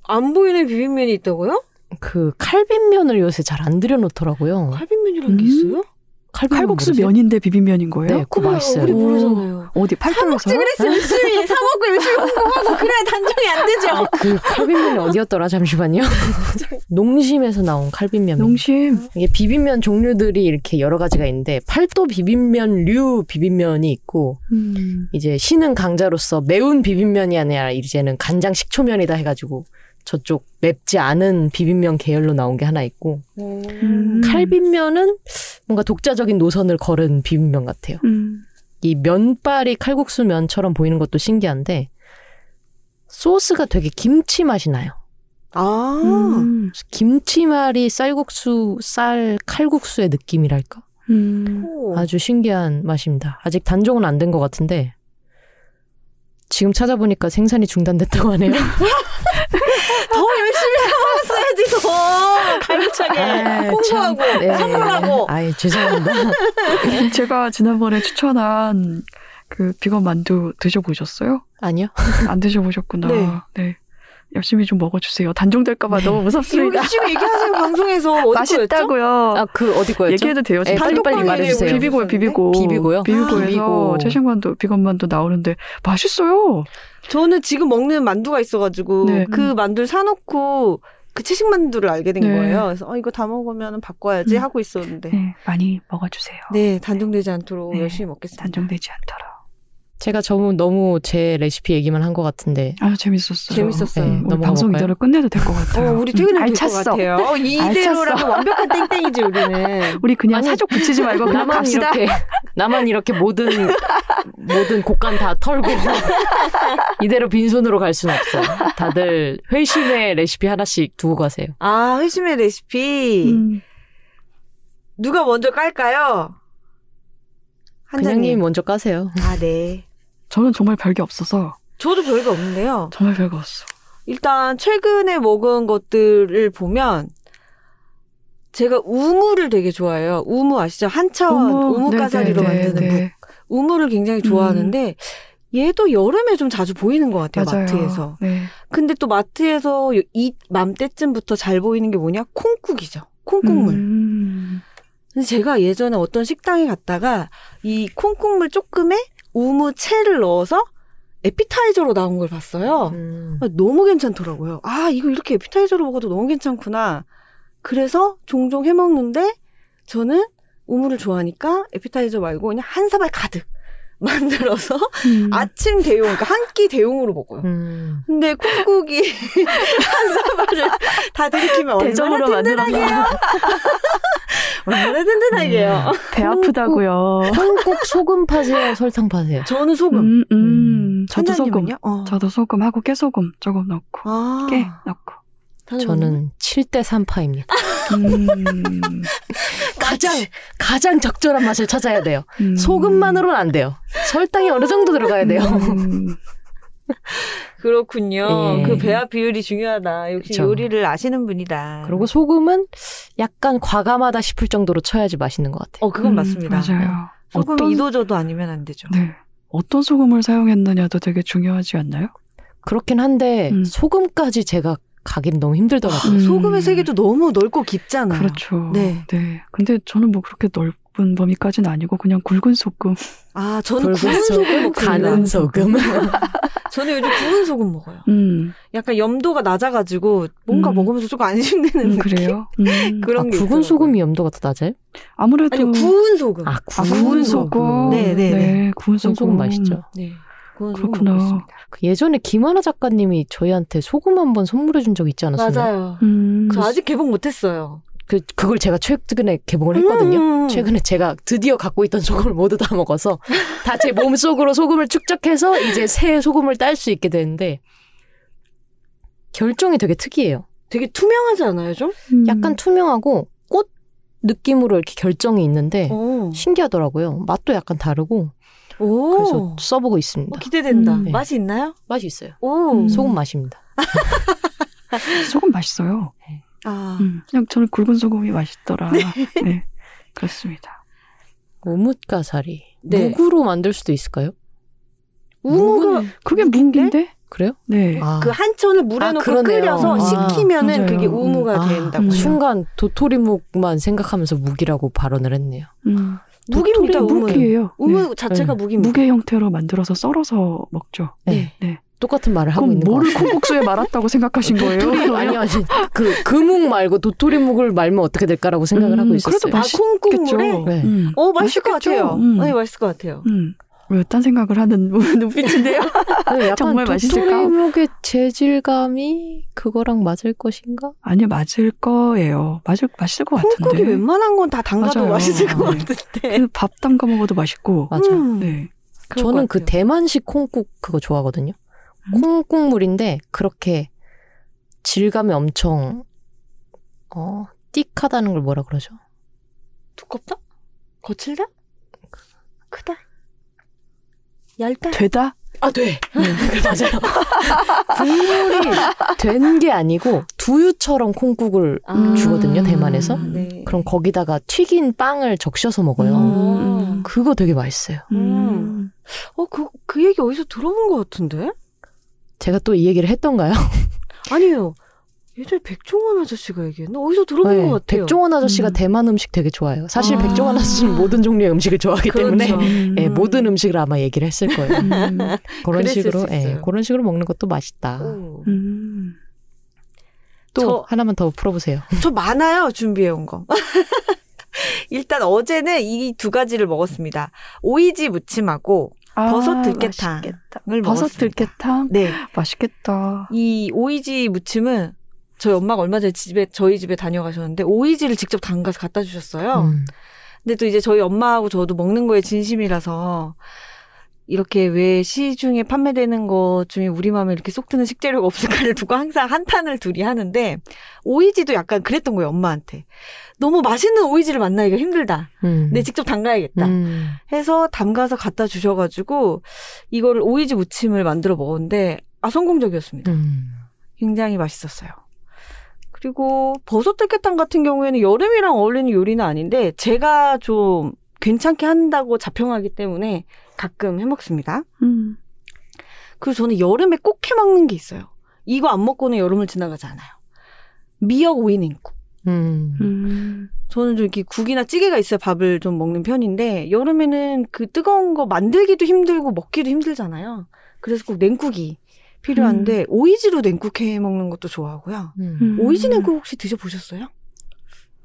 안 보이는 비빔면이 있다고요? 그 칼빈면을 요새 잘 안 들여놓더라고요. 칼빈면이라는 게 음? 있어요? 칼빈면 칼국수? 면인데 비빔면인 거예요? 네, 그거 맛있어요. 우리 오. 모르잖아요. 어디 팔도에서? 그래서 열심히 사 먹고 열심히 홍보하고 그래야 단종이 안 되죠. 아, 그 칼빈면이 어디였더라? 잠시만요. *laughs* 농심에서 나온 칼빈면. 농심. 이게 비빔면 종류들이 이렇게 여러 가지가 있는데 팔도 비빔면류 비빔면이 있고 음, 이제 신은 강자로서 매운 비빔면이 아니라 이제는 간장 식초면이다 해가지고 저쪽 맵지 않은 비빔면 계열로 나온 게 하나 있고 음. 칼빈면은 뭔가 독자적인 노선을 걸은 비빔면 같아요. 음, 이 면발이 칼국수 면처럼 보이는 것도 신기한데 소스가 되게 김치 맛이 나요. 아, 음, 김치 말이 쌀국수, 쌀 칼국수의 느낌이랄까? 음. 오. 아주 신기한 맛입니다. 아직 단종은 안 된 것 같은데 지금 찾아보니까 생산이 중단됐다고 하네요. *laughs* 더 열심히 사 먹었어야지, 더. 갈비차게 홍보하고, 네. 선물하고. 아이 죄송합니다. *laughs* 제가 지난번에 추천한 그 비건 만두 드셔보셨어요? 아니요. 안 드셔보셨구나. 네. 네. 열심히 좀 먹어주세요. 단종될까봐 너무 여기 무섭습니다. 지금 얘기하세요 방송에서? 맛있다고요. 아, 그 어디 거였죠? 얘기해도 돼요. 네. 빨리 빨리 말해주세요. 비비고요, 비비고. 비비고요? 비비고에서 아, 비비고. 채식만두, 비건만두 나오는데 맛있어요. 저는 지금 먹는 만두가 있어가지고 네. 그 만두를 사놓고 그 채식 만두를 알게 된 네. 거예요. 그래서 어, 이거 다 먹으면 바꿔야지 음. 하고 있었는데 네, 많이 먹어주세요. 네 단종되지 않도록 네, 열심히 먹겠습니다. 단종되지 않도록. 제가 너무 너무 제 레시피 얘기만 한 것 같은데 아주 재밌었어요. 재밌었어요. 네, 우리 방송? 이대로 끝내도 될 것 같아요. 어, 우리 퇴근해도 음, 될것 알찼어. 같아요. 어, 이대로라면 알찼어. 완벽한 땡땡이지 우리는. 우리 그냥 아니, 사족 붙이지 말고 그냥 나만 갑시다. 이렇게 나만 이렇게 모든 모든 곡간 다 털고 *laughs* 이대로 빈손으로 갈 수는 없어요. 다들 회심의 레시피 하나씩 두고 가세요. 아 회심의 레시피 음, 누가 먼저 깔까요? 한장님. 먼저 까세요. 아 네. 저는 정말 별게 없어서 저도 별거 없는데요. 정말 별거 없어. 일단 최근에 먹은 것들을 보면 제가 우무를 되게 좋아해요. 우무 아시죠? 한차원 우무, 네, 가사리로 네, 만드는 네, 묵. 네. 우무를 굉장히 좋아하는데 얘도 여름에 좀 자주 보이는 것 같아요. 맞아요. 마트에서. 네. 근데 또 마트에서 이 맘때쯤부터 잘 보이는 게 뭐냐? 콩국이죠. 콩국물. 음, 제가 예전에 어떤 식당에 갔다가 이 콩국물 조금에 우무채를 넣어서 에피타이저로 나온 걸 봤어요. 음. 아, 너무 괜찮더라고요. 아, 이거 이렇게 에피타이저로 먹어도 너무 괜찮구나. 그래서 종종 해 먹는데 저는 우무를 좋아하니까 에피타이저 말고 그냥 한 사발 가득 *laughs* 만들어서 음. 아침 대용, 그러니까 한 끼 대용으로 먹어요. 음. 근데 콩국이 *laughs* 한 사발을 다 들이키면 얼마나 대접으로 든든하게요. *laughs* 얼마나 든든하게요. 배 아프다고요. 콩국 소금 파세요, 설탕 파세요. 저는 소금. 음, 음. 저도 소금. 어. 저도 소금하고 깨소금 조금 넣고 아, 깨 넣고. 저는 7대 3파입니다. 음, 가장 가장 적절한 맛을 찾아야 돼요. 음. 소금만으로는 안 돼요. 설탕이 어느 정도 들어가야 돼요. 음, *laughs* 그렇군요. 예. 그 배합 비율이 중요하다. 역시 그쵸. 요리를 아시는 분이다. 그리고 소금은 약간 과감하다 싶을 정도로 쳐야지 맛있는 것 같아요. 어, 그건 음, 맞습니다. 맞아요. 소금 어떤, 이도저도 아니면 안 되죠. 네. 어떤 소금을 사용했느냐도 되게 중요하지 않나요? 그렇긴 한데 음. 소금까지 제가 가긴 너무 힘들더라고요. 음. 소금의 세계도 너무 넓고 깊잖아요. 그렇죠. 네. 네. 근데 저는 뭐 그렇게 넓은 범위까지는 아니고 그냥 굵은 소금. 아, 저는 굵은 구운 소금 먹습니다. 가는 소금. *laughs* 저는 요즘 구운 소금 먹어요. 음, 약간 염도가 낮아가지고 뭔가 음. 먹으면서 조금 안심되는 음 느낌? 그래요. 음. *laughs* 그런 아, 게 굵은 있더라고요. 소금이 염도가 더 낮아요? 아무래도 아니요, 구운 소금. 아, 아, 구운, 구운 소금. 소금. 네, 네, 네. 구운 소금. 구운 소금 맛있죠. 네. 그렇구나. 그 예전에 김하나 작가님이 저희한테 소금 한 번 선물해 준 적 있지 않았어요? 맞아요. 음. 저 아직 개봉 못 했어요. 그 그걸 제가 최근에 개봉을 했거든요. 음. 최근에 제가 드디어 갖고 있던 소금을 모두 다 먹어서 다 제 몸속으로 소금을 축적해서 이제 새 소금을 딸 수 있게 되는데 결정이 되게 특이해요. 되게 투명하지 않아요, 좀? 음. 약간 투명하고 꽃 느낌으로 이렇게 결정이 있는데 오. 신기하더라고요. 맛도 약간 다르고 오. 그래서 써보고 있습니다. 어, 기대된다. 음. 네. 맛이 있나요? 맛이 있어요. 오. 음. 소금 맛입니다. *laughs* 소금 맛있어요. 아. 음. 그냥 저는 굵은 소금이 맛있더라. 네. *laughs* 그렇습니다. 오뭇가사리 네. 묵으로 만들 수도 있을까요? 우무가 그게 묵인데? 그래요? 네. 아, 그 한천을 물에 아, 넣고 그러네요. 끓여서 아, 식히면은 맞아요. 그게 우무가 아, 된다고. 음. 순간 도토리묵만 생각하면서 묵이라고 발언을 했네요. 음. 우무는. 묵이에요. 우무 자체가 네. 묵입니다. 묵의 형태로 만들어서 썰어서 먹죠. 네. 네. 똑같은 말을 하고 있는 것 뭐를. 콩국수에 말았다고 생각하신 *laughs* 거예요? 아니요 아니 그 그묵 말고 도토리묵을 말면 어떻게 될까라고 생각을 음, 하고 그래도 있었어요. 아, 맛있- 콩국물에? 맛있겠죠. 네. 음. 어, 맛있을 것 맛있겠죠? 같아요. 음. 네, 맛있을 것 같아요. 음. 왜딴 생각을 하는 *laughs* 눈빛인데요? *laughs* 네, 약간 정말 맛있을까? 도토리묵의 재질감이 그거랑 맞을 것인가? 아니요, 맞을 거예요. 맞을, 맛있을 것 콩국이 같은데. 웬만한 건 다 담가도 맞아요. 맛있을 것 네. 같은데. 그밥 담가 먹어도 맛있고. 맞아. 요 음, 네. 저는 것 그. 대만식 콩국 그거 좋아하거든요. 음? 콩국물인데 그렇게 질감이 엄청 어 띡하다는 걸 뭐라 그러죠? 두껍다? 거칠다? 크다? 얇다? 되다? 아 돼. 맞아요. *laughs* 국물이 된 게 아니고 두유처럼 콩국을 아, 주거든요, 대만에서. 네. 그럼 거기다가 튀긴 빵을 적셔서 먹어요. 음. 그거 되게 맛있어요. 음. 어, 그, 그 얘기 어디서 들어본 것 같은데? 제가 또 이 얘기를 했던가요? 아니에요. 예전에 백종원 아저씨가 얘기했나? 어디서 들어본 네, 것 같아요. 백종원 아저씨가 음. 대만 음식 되게 좋아해요. 사실 아. 백종원 아저씨는 모든 종류의 음식을 좋아하기 때문에 그렇죠. 음. 예, 모든 음식을 아마 얘기를 했을 거예요. 음. *laughs* 그런 식으로 수 예. 그런 식으로 먹는 것도 맛있다. 오. 음. 또 저- 하나만 더 풀어보세요. *laughs* 저 많아요, 준비해 온 거. *laughs* 일단 어제는 이 두 가지를 먹었습니다. 오이지 무침하고 아, 버섯 들깨탕을. 먹었습니다. 버섯 들깨탕? 네. 맛있겠다. 이 오이지 무침은 저희 엄마가 얼마 전에 집에 저희 집에 다녀가셨는데 오이지를 직접 담가서 갖다 주셨어요. 음. 근데 또 이제 저희 엄마하고 저도 먹는 거에 진심이라서 이렇게 왜 시중에 판매되는 것 중에 우리 마음에 이렇게 쏙 드는 식재료가 없을까를 두고 항상 한탄을 둘이 하는데 오이지도 약간 그랬던 거예요 엄마한테 너무 맛있는 오이지를 만나기가 힘들다 음. 내 직접 담가야겠다 음. 해서 담가서 갖다 주셔가지고 이거를 오이지 무침을 만들어 먹었는데 아 성공적이었습니다 음. 굉장히 맛있었어요. 그리고 버섯 들깨탕 같은 경우에는 여름이랑 어울리는 요리는 아닌데 제가 좀 괜찮게 한다고 자평하기 때문에 가끔 해 먹습니다. 음. 그리고 저는 여름에 꼭 해 먹는 게 있어요. 이거 안 먹고는 여름을 지나가지 않아요. 미역 오이 냉국. 음. 음. 저는 좀 이렇게 국이나 찌개가 있어야 밥을 좀 먹는 편인데 여름에는 그 뜨거운 거 만들기도 힘들고 먹기도 힘들잖아요. 그래서 꼭 냉국이 필요한데 오이지로 냉국 해 먹는 것도 좋아하고요. 음. 음. 오이지 냉국 혹시 드셔보셨어요?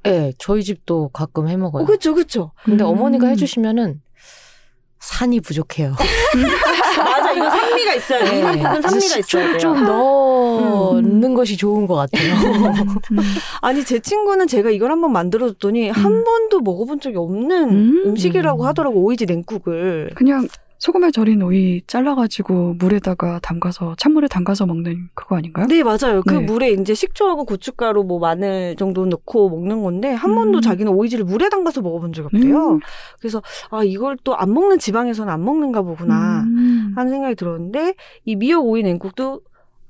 네, 저희 집도 가끔 해 먹어요. 어, 그쵸, 그쵸. 근데 음. 어머니가 해주시면은 산이 부족해요. *laughs* 맞아, 이거 산미가 있어야 돼. 이 네. 산미가 있어야 돼요. 좀 넣는 것이 좋은 것 같아요. 음. *laughs* 아니, 제 친구는 제가 이걸 한번 만들어줬더니 한 번도 먹어본 적이 없는 음. 음. 식이라고 하더라고, 오이지 냉국을. 그냥 소금에 절인 오이 잘라가지고 물에다가 담가서 찬물에 담가서 먹는 그거 아닌가요? 네, 맞아요. 그 네. 물에 이제 식초하고 고춧가루, 뭐 마늘 정도 넣고 먹는 건데 한 음. 번도 자기는 오이지를 물에 담가서 먹어본 적이 없대요. 음. 그래서 아 이걸 또 안 먹는 지방에서는 안 먹는가 보구나 음. 하는 생각이 들었는데 이 미역 오이 냉국도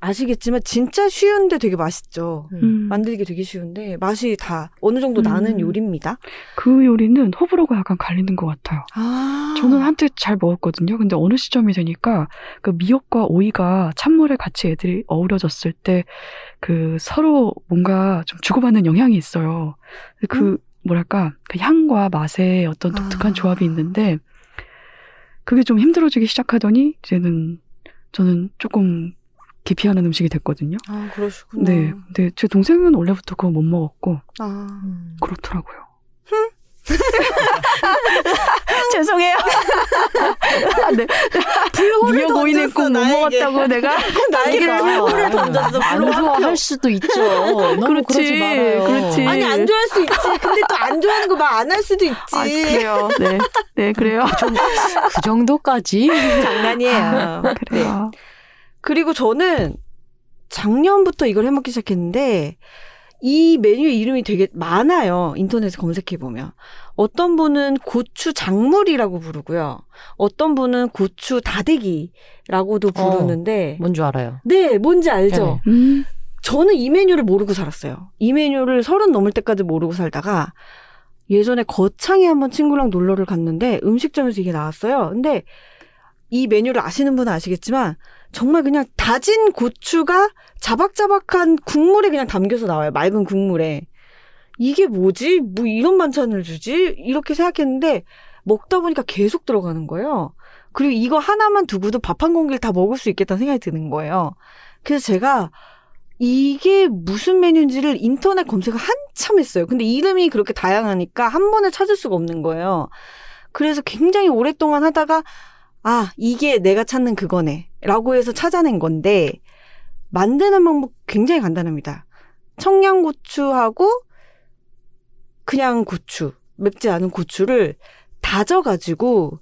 아시겠지만 진짜 쉬운데 되게 맛있죠. 음. 만들기 되게 쉬운데 맛이 다 어느 정도 나는 음. 요리입니다. 그 요리는 호불호가 약간 갈리는 것 같아요. 아, 저는 한때 잘 먹었거든요. 근데 어느 시점이 되니까 그 미역과 오이가 찬물에 같이 애들이 어우러졌을 때 그 서로 뭔가 좀 주고받는 영향이 있어요. 그 뭐랄까 그 향과 맛의 어떤 독특한 아. 조합이 있는데 그게 좀 힘들어지기 시작하더니 이제는 저는 조금 기피하는 음식이 됐거든요. 아 그러시구나. 네, 근데 제 동생은 원래부터 그거 못 먹었고 아, 음. 그렇더라고요. *laughs* 죄송해요. 네. 불호를 오이는 던졌어, 꼭못. 먹었다고 내가 *laughs* 나에게. 불호를 던졌어. 안 좋아할 표. 수도 있죠. 너무 그렇지, 그러지 말아요. 그렇지. 아니 안 좋아할 수 있지. 근데 또 안 좋아하는 거 말 안 할 수도 있지. 아, 그래요. 네, 네 그래요. 그 정도까지. 장난이에요. 그래요. 그리고 저는 작년부터 이걸 해먹기 시작했는데 이 메뉴 이름이 되게 많아요. 인터넷에 검색해 보면 어떤 분은 고추 작물이라고 부르고요. 어떤 분은 고추 다대기라고도 어. 부르는데 뭔줄 알아요. 네 뭔지 알죠. 네. 음, 저는 이 메뉴를 모르고 살았어요. 이 메뉴를 서른 넘을 때까지 모르고 살다가 예전에 거창에 한번 친구랑 놀러를 갔는데 음식점에서 이게 나왔어요. 근데 이 메뉴를 아시는 분은 아시겠지만 정말 그냥 다진 고추가 자박자박한 국물에 그냥 담겨서 나와요. 맑은 국물에. 이게 뭐지? 뭐 이런 반찬을 주지? 이렇게 생각했는데 먹다 보니까 계속 들어가는 거예요. 그리고 이거 하나만 두고도 밥 한 공기를 다 먹을 수 있겠다는 생각이 드는 거예요. 그래서 제가 이게 무슨 메뉴인지를 인터넷 검색을 한참 했어요. 근데 이름이 그렇게 다양하니까 한 번에 찾을 수가 없는 거예요. 그래서 굉장히 오랫동안 하다가 아, 이게 내가 찾는 그거네. 라고 해서 찾아낸 건데 만드는 방법 굉장히 간단합니다. 청양고추하고 그냥 고추, 맵지 않은 고추를 다져가지고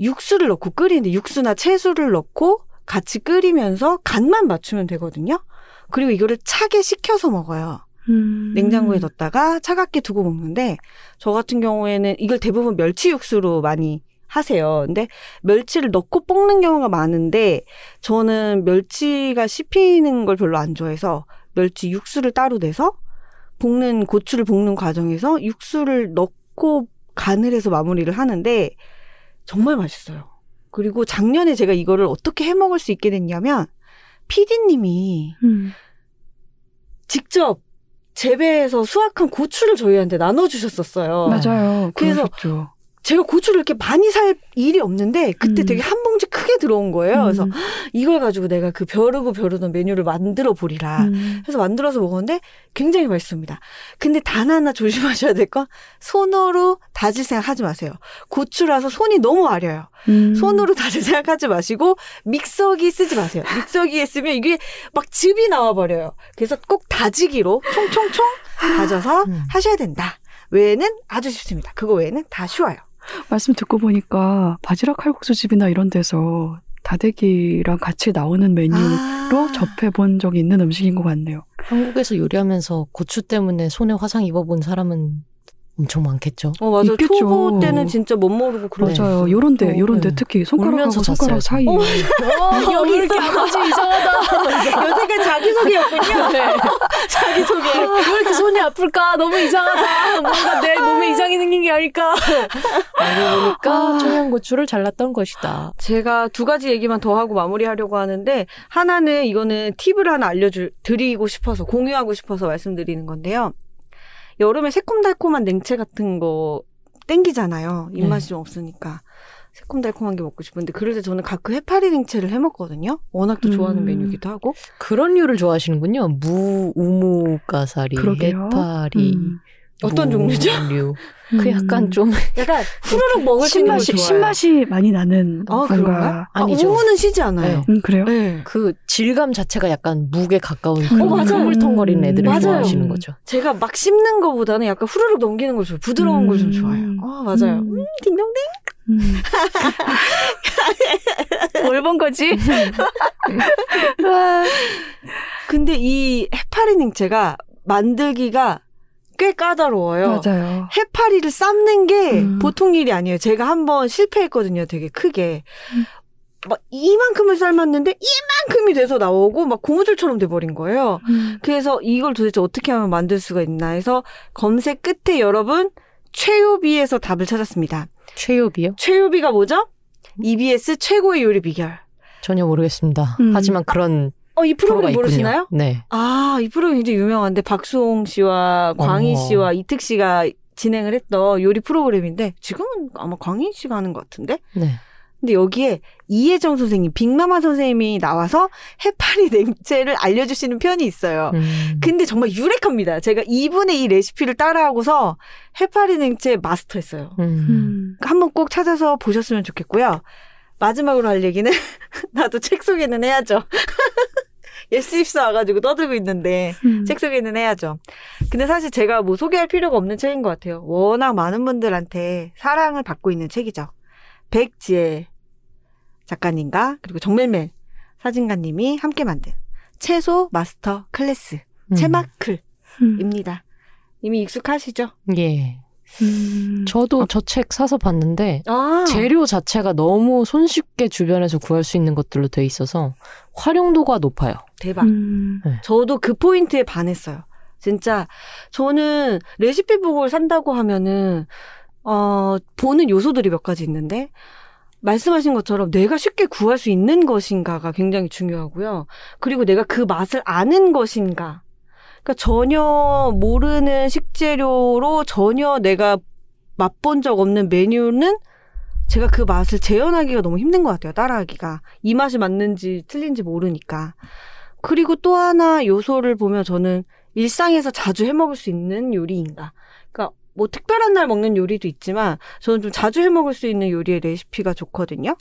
육수를 넣고 끓이는데 육수나 채소를 넣고 같이 끓이면서 간만 맞추면 되거든요. 그리고 이거를 차게 식혀서 먹어요. 음. 냉장고에 넣었다가 차갑게 두고 먹는데 저 같은 경우에는 이걸 대부분 멸치 육수로 많이 하세요. 근데 멸치를 넣고 볶는 경우가 많은데 저는 멸치가 씹히는 걸 별로 안 좋아해서 멸치 육수를 따로 내서 볶는 고추를 볶는 과정에서 육수를 넣고 간을 해서 마무리를 하는데 정말 맛있어요. 그리고 작년에 제가 이거를 어떻게 해 먹을 수 있게 됐냐면 PD님이 음. 직접 재배해서 수확한 고추를 저희한테 나눠주셨었어요. 맞아요. 그래서 그러셨죠. 제가 고추를 이렇게 많이 살 일이 없는데 그때 음. 되게 한 봉지 크게 들어온 거예요. 그래서 음. *gasps* 이걸 가지고 내가 그 벼르고 벼르던 메뉴를 만들어 보리라. 음. 해서 만들어서 먹었는데 굉장히 맛있습니다. 근데 단 하나 조심하셔야 될 건 손으로 다질 생각 하지 마세요. 고추라서 손이 너무 아려요. 음. 손으로 다질 생각 하지 마시고 믹서기 쓰지 마세요. 믹서기에 쓰면 이게 막 즙이 나와 버려요. 그래서 꼭 다지기로 총총총 다져서 음. 하셔야 된다. 외에는 아주 쉽습니다. 그거 외에는 다 쉬워요. 말씀 듣고 보니까 바지락 칼국수 집이나 이런 데서 다대기랑 같이 나오는 메뉴로 아. 접해 본 적이 있는 음식인 것 같네요. 한국에서 요리하면서 고추 때문에 손에 화상 입어본 사람은 엄청 많겠죠. 어 맞아. 있겠죠. 초보 때는 진짜 못 모르고 그런 거 맞아요. 있어요. 요런데 어, 요런데 네. 특히 손가락하고 손가락 잤어요, 사이에 어, 여기 왜 이렇게 있어. 아버지 이상하다. *laughs* 여태까지 자기 소개였군요. *laughs* 네. 자기 소개. 왜 이렇게 손이 아플까? 너무 이상하다. 뭔가 내 몸에 이상이 생긴 게 아닐까? *laughs* 알고 보니까 아. 청양고추를 잘랐던 것이다. 제가 두 가지 얘기만 더 하고 마무리하려고 하는데 하나는 이거는 팁을 하나 알려줄 드리고 싶어서 공유하고 싶어서 말씀드리는 건데요. 여름에 새콤달콤한 냉채 같은 거 땡기잖아요. 입맛이 좀 없으니까 새콤달콤한 게 먹고 싶은데 그럴 때 저는 가끔 해파리 냉채를 해 먹거든요. 워낙 또 좋아하는 음. 메뉴기도 하고. 그런 류를 좋아하시는군요. 무, 우무 가사리, 그러게요. 해파리. 음. 어떤 종류죠? 류. *laughs* 그 약간 좀 약간 후루룩 먹을 수 있는 거 신맛이. 신맛이 많이 나는 아? 뭔가 아, 아니죠. 우무는 시지 않아요. 음 그래요? 네. 그 질감 자체가 약간 무게 가까운 그런. 흐물텅거리는 애들을 맞아요. 좋아하시는 거죠. 제가 막 씹는 거보다는 약간 후루룩 넘기는 걸 좋아해요. 부드러운 걸좀 음. 좋아해요. 아, 맞아요. 음. 음, 딩동댕. 음. *laughs* 뭘본 거지? *laughs* 근데 이 해파리 냉채가 만들기가 꽤 까다로워요. 맞아요. 해파리를 삶는 게 음. 보통 일이 아니에요. 제가 한번 실패했거든요. 되게 크게. 음. 막 이만큼을 삶았는데 이만큼이 돼서 나오고 막 고무줄처럼 돼버린 거예요. 음. 그래서 이걸 도대체 어떻게 하면 만들 수가 있나 해서 검색 끝에 여러분 최요비에서 답을 찾았습니다. 최요비요? 최요비가 뭐죠? EBS 최고의 요리 비결. 전혀 모르겠습니다. 음. 하지만 그런 어, 이 프로그램. 모르시나요? 네. 아, 이 프로그램 굉장히 유명한데 박수홍 씨와 광희 어머. 씨와 이특 씨가 진행을 했던 요리 프로그램인데 지금은 아마 광희 씨가 하는 것 같은데. 네. 근데 여기에 이혜정 선생님, 빅마마 선생님이 나와서 해파리 냉채를 알려주시는 편이 있어요. 음. 근데 정말 유력합니다. 제가 이분의 이 레시피를 따라하고서 해파리 냉채 마스터했어요. 음. 음. 한번 꼭 찾아서 보셨으면 좋겠고요. 마지막으로 할 얘기는 *laughs* 나도 책 소개는 해야죠. *laughs* 예스24 와가지고 떠들고 있는데 음. 책 소개는 해야죠. 근데 사실 제가 뭐 소개할 필요가 없는 책인 것 같아요. 워낙 많은 분들한테 사랑을 받고 있는 책이죠. 백지혜 작가님과 그리고 정멜멜 사진가님이 함께 만든 채소 마스터 클래스 음. 채마클입니다. 음. 이미 익숙하시죠? 예. 음. 저도 저 책 사서 봤는데 아, 재료 자체가 너무 손쉽게 주변에서 구할 수 있는 것들로 돼 있어서 활용도가 높아요. 대박. 음. 저도 그 포인트에 반했어요. 진짜 저는 레시피북을 산다고 하면은 어 보는 요소들이 몇 가지 있는데 말씀하신 것처럼 내가 쉽게 구할 수 있는 것인가가 굉장히 중요하고요. 그리고 내가 그 맛을 아는 것인가. 그러니까 전혀 모르는 식재료로 전혀 내가 맛본 적 없는 메뉴는 제가 그 맛을 재현하기가 너무 힘든 것 같아요. 따라하기가. 이 맛이 맞는지 틀린지 모르니까. 그리고 또 하나 요소를 보면 저는 일상에서 자주 해 먹을 수 있는 요리인가. 그러니까 뭐 특별한 날 먹는 요리도 있지만 저는 좀 자주 해 먹을 수 있는 요리의 레시피가 좋거든요.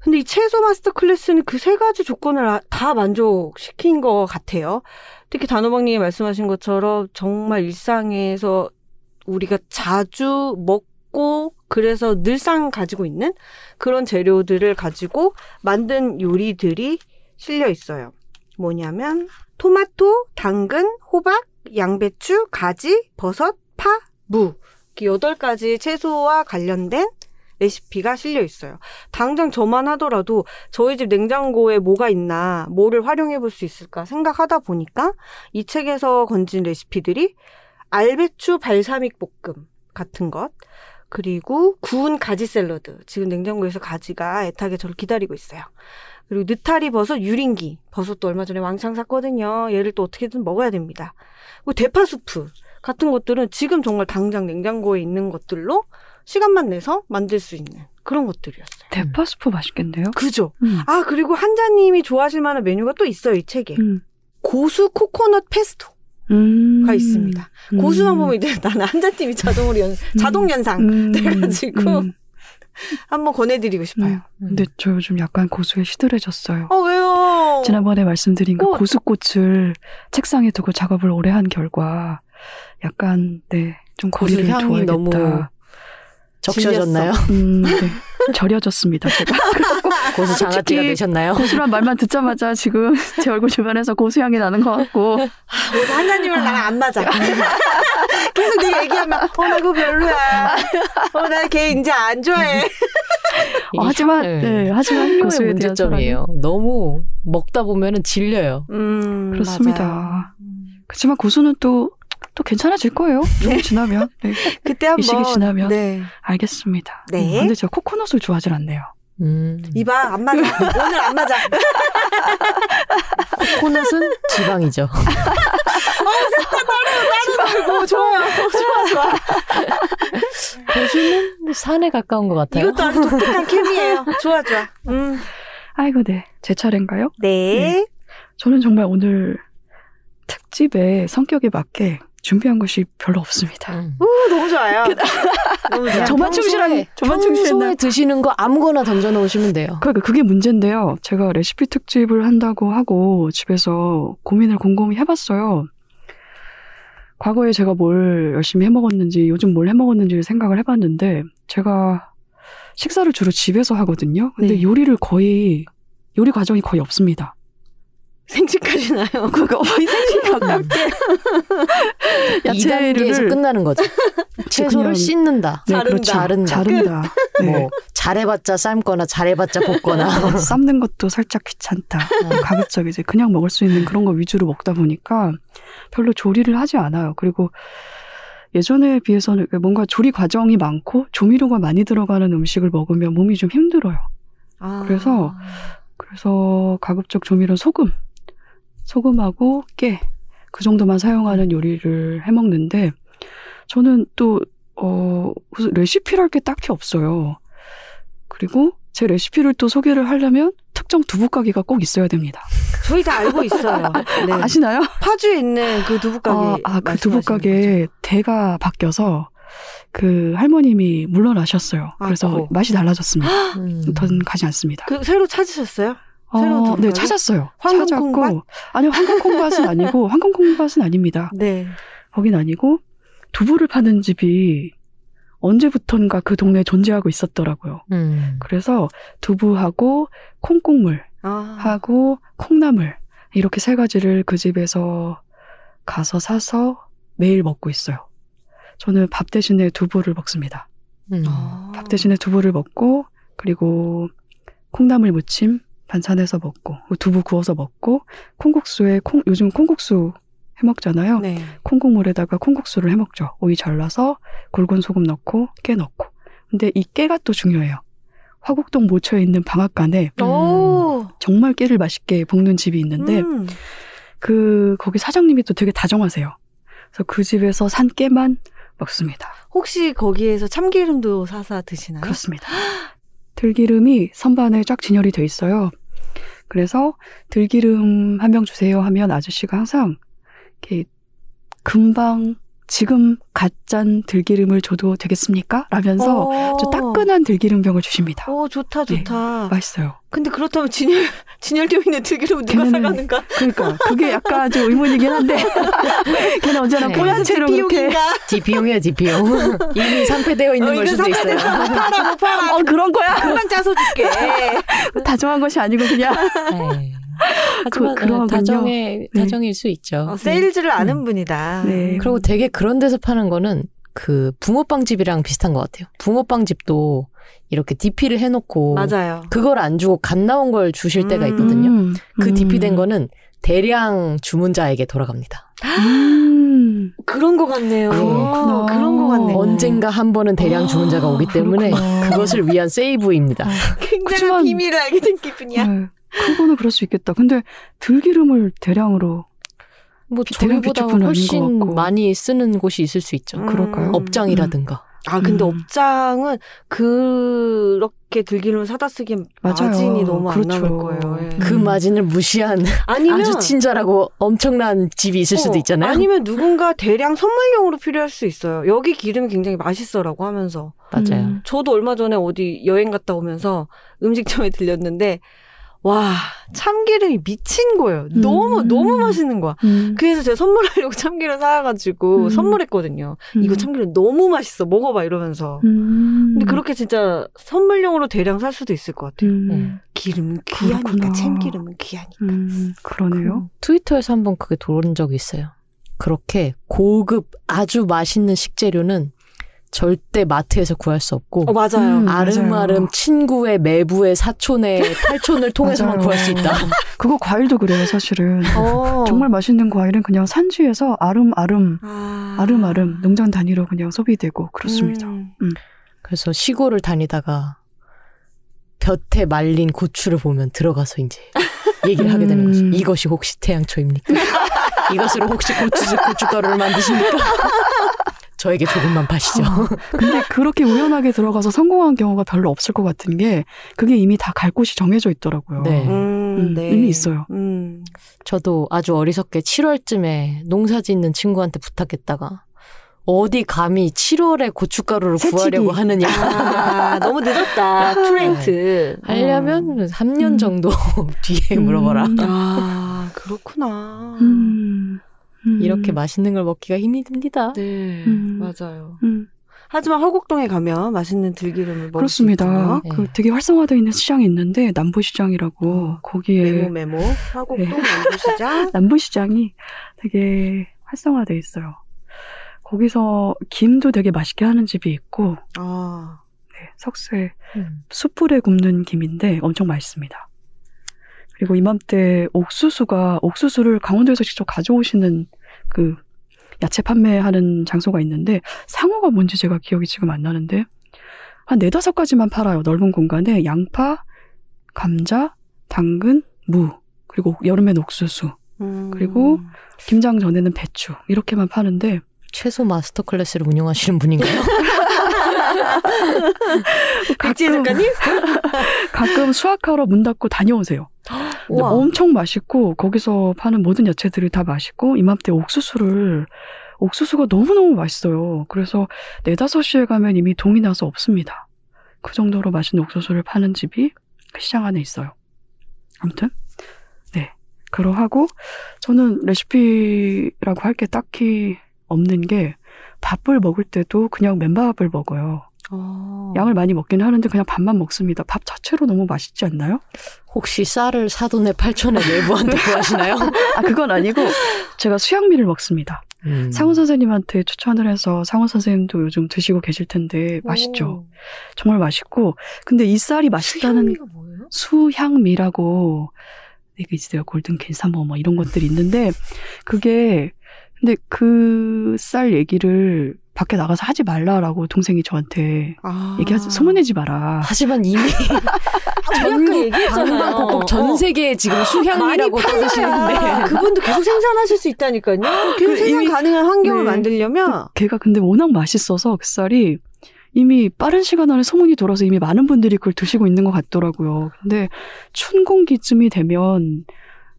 근데 이 채소 마스터 클래스는 그 세 가지 조건을 아- 다 만족시킨 것 같아요. 특히 단호박님이 말씀하신 것처럼 정말 일상에서 우리가 자주 먹 고 그래서 늘상 가지고 있는 그런 재료들을 가지고 만든 요리들이 실려 있어요. 뭐냐면 토마토, 당근, 호박, 양배추, 가지, 버섯, 파, 무. 이렇게 가지 채소와 관련된 레시피가 실려 있어요. 당장 저만 하더라도 저희 집 냉장고에 뭐가 있나, 뭐를 활용해 볼 수 있을까 생각하다 보니까 이 책에서 건진 레시피들이 알배추 발사믹 볶음 같은 것, 그리고 구운 가지 샐러드. 지금 냉장고에서 가지가 애타게 저를 기다리고 있어요. 그리고 느타리 버섯 유린기. 버섯도 얼마 전에 왕창 샀거든요. 얘를 또 어떻게든 먹어야 됩니다. 그리고 대파 수프 같은 것들은 지금 정말 당장 냉장고에 있는 것들로 시간만 내서 만들 수 있는 그런 것들이었어요. 대파 스프 맛있겠네요. 그죠? 음. 아, 그리고 한자님이 좋아하실 만한 메뉴가 또 있어요, 이 책에. 음. 고수 코코넛 페스토 가 음. 있습니다. 음. 고수만 보면 이제 나는 한자님이 자동으로 연, 자동 연상 음. 돼가지고 음. 한번 권해드리고 싶어요. 음. 근데 저 요즘 약간 고수에 시들해졌어요. 어, 왜요? 지난번에 말씀드린 그 꽃. 고수꽃을 책상에 두고 작업을 오래 한 결과 약간 네좀 고수 거리를 향이 둬야겠다. 너무 적셔졌나요? 음, 네. 절여졌습니다. 제가 *laughs* 고수 장아찌가 솔직히 되셨나요? 고수란 말만 듣자마자 지금 *laughs* 제 얼굴 주변에서 고수 향이 나는 것 같고 오늘 한자님이랑 나랑 안 맞아. *laughs* 계속 네 얘기하면, 어, 나 그거 별로야. 어, 나 걔 이제 안 좋아해. 어, 하지만 네, 하지만 대한 사랑이 문제점이에요. 너무 먹다 보면은 질려요. 음, 그렇습니다. 맞아요. 그렇지만 고수는 또또 괜찮아질 거예요. 조금 지나면. 네, *laughs* 그때 한번. 이 시기 지나면. 네. 알겠습니다. 네. 음, 근데 제가 코코넛을 좋아하진 않네요. 음. 이봐, 안 맞아. 오늘 안 맞아. *laughs* 코넛은 지방이죠. *laughs* 어, 좋아요. 어, *laughs* 좋아, 좋아. 고수는 산에 가까운 것 같아요. 이것도 아주 독특한 케미예요. 좋아, 좋아. 음. 아이고, 네. 제 차례인가요? 네. 저는 정말 오늘 특집에 성격에 맞게 준비한 것이 별로 없습니다. 음. 오, 너무 좋아요. *laughs* 너무 좋아. 저만 충실한, 저만 충실했나? 드시는 거 아무거나 던져 놓으시면 돼요. 그러니까 그게 문제인데요. 제가 레시피 특집을 한다고 하고 집에서 고민을 곰곰이 해봤어요. 과거에 제가 뭘 열심히 해먹었는지, 요즘 뭘 해먹었는지를 생각을 해봤는데, 제가 식사를 주로 집에서 하거든요. 근데 네. 요리를 거의, 요리 과정이 거의 없습니다. 생식하시나요? *laughs* 그거 거의 생식 가깝게. 2단계에서 끝나는 거죠. 채소를 씻는다. 네, 자른다. 그렇죠. 자른다. 자른다. 네. 뭐 잘해봤자 삶거나 잘해봤자 볶거나. *laughs* 삶는 것도 살짝 귀찮다. 음. 가급적 이제 그냥 먹을 수 있는 그런 거 위주로 먹다 보니까 별로 조리를 하지 않아요. 그리고 예전에 비해서는 뭔가 조리 과정이 많고 조미료가 많이 들어가는 음식을 먹으면 몸이 좀 힘들어요. 아. 그래서 그래서 가급적 조미료 소금, 소금하고 깨, 그 정도만 사용하는 요리를 해 먹는데 저는 또 어, 레시피랄 게 딱히 없어요. 그리고 제 레시피를 또 소개를 하려면 특정 두부 가게가 꼭 있어야 됩니다. 저희 다 알고 있어요. *laughs* 네. 아시나요? 파주에 있는 그 두부 가게. 아, 아, 그 두부 가게 대가 바뀌어서 그 할머님이 물러나셨어요. 그래서 아이고. 맛이 달라졌습니다. *gasps* 음. 더는 가지 않습니다. 그 새로 찾으셨어요? 새로운 어, 두부 네? 찾았어요. 찾았고 아니요, 황금콩밭은 *laughs* 아니고 황금콩밭은 아닙니다. 네. 거긴 아니고 두부를 파는 집이 언제부턴가 그 동네에 존재하고 있었더라고요. 음. 그래서 두부하고 콩국물 아. 하고 콩나물 이렇게 세 가지를 그 집에서 가서 사서 매일 먹고 있어요. 저는 밥 대신에 두부를 먹습니다. 음. 아. 밥 대신에 두부를 먹고 그리고 콩나물 무침 반찬해서 먹고 두부 구워서 먹고 콩국수에 콩 요즘 콩국수 해 먹잖아요. 네. 콩국물에다가 콩국수를 해 먹죠. 오이 잘라서 굵은 소금 넣고 깨 넣고. 근데 이 깨가 또 중요해요. 화곡동 모처에 있는 방앗간에 음. 오. 정말 깨를 맛있게 볶는 집이 있는데 음. 그 거기 사장님이 또 되게 다정하세요. 그래서 그 집에서 산 깨만 먹습니다. 혹시 거기에서 참기름도 사서 드시나요? 그렇습니다. *gasps* 들기름이 선반에 쫙 진열이 돼 있어요. 그래서 들기름 한 병 주세요 하면 아저씨가 항상 이렇게 금방 지금 갓짠 들기름을 줘도 되겠습니까? 라면서 어. 저 따끈한 들기름 병을 주십니다. 오, 좋다, 네. 좋다. 맛있어요. 근데 그렇다면 진열, *laughs* 진열되어 있는 들기름은 누가 걔네는- 사가는가? 그러니까 그게 약간 좀 의문이긴 한데 *laughs* 걔는 언제나 네. 뽀얀 채로 그렇게 비용인가? DP용이에요, DP용. 이미 상패되어 있는 어, 걸 수도 있어요. 못 팔아, 못 팔아. 어 그런 거야. 금방 짜서 줄게. *laughs* 다정한 것이 아니고 그냥 네. 하지만 그- 그러군요. 다정의 네. 다정일 수 있죠. 어, 세일즈를 아는 음. 분이다. 네. 그리고 되게 그런 데서 파는 거는 그 붕어빵 집이랑 비슷한 것 같아요. 붕어빵 집도 이렇게 DP를 해놓고 맞아요. 그걸 안 주고 갓 나온 걸 주실 때가 음. 있거든요. 음, 그 음. DP 된 거는 대량 주문자에게 돌아갑니다. 음. 그런 거 같네요. 그렇구나. 그런 거 같네. 어. 언젠가 한 번은 대량 주문자가 오기 때문에 그렇구나. 그것을 위한 세이브입니다. *laughs* 굉장한 비밀을 알게 된 기분이야. 네. 그거는 그럴 수 있겠다. 근데 들기름을 대량으로 뭐 대량 저희보다 훨씬. 많이 쓰는 곳이 있을 수 있죠. 음. 그럴까요? 업장이라든가. 아 근데 음. 업장은 그렇게 들기름을 사다 쓰기엔 맞아요. 마진이 너무 안 그렇죠. 남을 거예요. 예. 그 음. 마진을 무시한 아니면 아주 친절하고 엄청난 집이 있을 수도 어, 있잖아요. 아니면 누군가 대량 선물용으로 필요할 수 있어요. 여기 기름이 굉장히 맛있어라고 하면서 맞아요. 음. 저도 얼마 전에 어디 여행 갔다 오면서 음식점에 *laughs* 들렸는데 와 참기름이 미친 거예요. 너무 음. 너무 맛있는 거야. 음. 그래서 제가 선물하려고 *laughs* 참기름 사가지고 음. 선물했거든요. 이거 음. 참기름 너무 맛있어. 먹어봐 이러면서. 음. 근데 그렇게 진짜 선물용으로 대량 살 수도 있을 것 같아요. 음. 기름은 귀하니까 그렇구나. 참기름은 귀하니까. 음. 그러네요. 트위터에서 한번 그게 돌은 적이 있어요. 그렇게 고급 아주 맛있는 식재료는 절대 마트에서 구할 수 없고 어 맞아요. 음. 아름아름 맞아요. 친구의 매부의 사촌의 *laughs* 탈촌을 통해서만. 구할 수 있다. 그거 과일도 그래요, 사실은. 어. 정말 맛있는 과일은 그냥 산지에서 아름아름, 아. 아름아름 농장 단위로 그냥 소비되고 그렇습니다. 음. 그래서 시골을 다니다가 볕에 말린 고추를 보면 들어가서 이제 얘기를 하게 되는 거죠. 음. 이것이 혹시 태양초입니까? *laughs* 이것으로 혹시 고추, 고춧가루를 만드십니까? 저에게 조금만 파시죠. 근데 그렇게 우연하게 들어가서 성공한 경우가 별로 없을 것 같은 게 그게 이미 다 갈 곳이 정해져 있더라고요. 네. 음, 음, 네. 이미 있어요. 음. 저도 아주 어리석게 7월쯤에 농사 짓는 친구한테 부탁했다가 어디 감히 7월에 고춧가루를 새치기. 구하려고 하느냐. 아, 너무 늦었다. *laughs* too late. 하려면 3년 음. 정도 *laughs* 뒤에 물어봐라. 음. 아, 그렇구나. 음. 음. 이렇게 맛있는 걸 먹기가 힘이 듭니다. 네, 음. 맞아요. 음. 하지만 허곡동에 가면 맛있는 들기름을 먹을 수 그렇습니다. 네. 그 되게 활성화되어 있는 시장이 있는데 남부시장이라고 거기에 메모 메모. 화곡동 네. 남부시장. *laughs* 남부시장이 되게 활성화돼 있어요. 거기서 김도 되게 맛있게 하는 집이 있고 아, 네, 석쇠 음. 숯불에 굽는 김인데 엄청 맛있습니다. 그리고 이맘때 옥수수가 옥수수를 강원도에서 직접 가져오시는 그 야채 판매하는 장소가 있는데 상호가 뭔지 제가 기억이 지금 안 나는데 한 네다섯 가지만 팔아요. 넓은 공간에 양파, 감자, 당근, 무 그리고 여름엔 옥수수 음. 그리고 김장 전에는 배추 이렇게만 파는데 채소 마스터 클래스를 운영하시는 분인가요? *laughs* 작가님? *laughs* 가끔 수확하러 문 닫고 다녀오세요. *laughs* 엄청 맛있고 거기서 파는 모든 야채들이 다 맛있고 이맘때 옥수수를 옥수수가 너무너무 맛있어요. 그래서 네다섯 시에 가면 이미 동이 나서 없습니다. 그 정도로 맛있는 옥수수를 파는 집이 그 시장 안에 있어요. 아무튼 네 그러하고 저는 레시피라고 할 게 딱히 없는 게 밥을 먹을 때도 그냥 맨밥을 먹어요. 어. 양을 많이 먹긴 하는데 그냥 밥만 먹습니다. 밥 자체로 너무 맛있지 않나요? 혹시 쌀을 사돈의 팔촌의 내부한테 구하시나요? *laughs* 아 그건 아니고 제가 수양미를 먹습니다. 음. 상훈 선생님한테 추천을 해서 상훈 선생님도 요즘 드시고 계실 텐데 맛있죠. 정말 맛있고 근데 이 쌀이 맛있다는? 수향미라고 이게 있어요. 골든 캔사모 뭐 이런 것들이 있는데 그게 근데 그 쌀 얘기를 밖에 나가서 하지 말라라고 동생이 저한테 아. 얘기하지 소문내지 마라. 하지만 이미 *laughs* 아까 얘기했잖아요. 방방곡곡 전 어. 세계에 지금 수향이라고 많이 떠드시는데 팔려야 그분도 계속 생산하실 수 있다니까요. 계속 그 생산 가능한 환경을 네. 만들려면 걔가 근데 워낙 맛있어서 그 쌀이 이미 빠른 시간 안에 소문이 돌아서 이미 많은 분들이 그걸 드시고 있는 것 같더라고요. 근데 춘공기쯤이 되면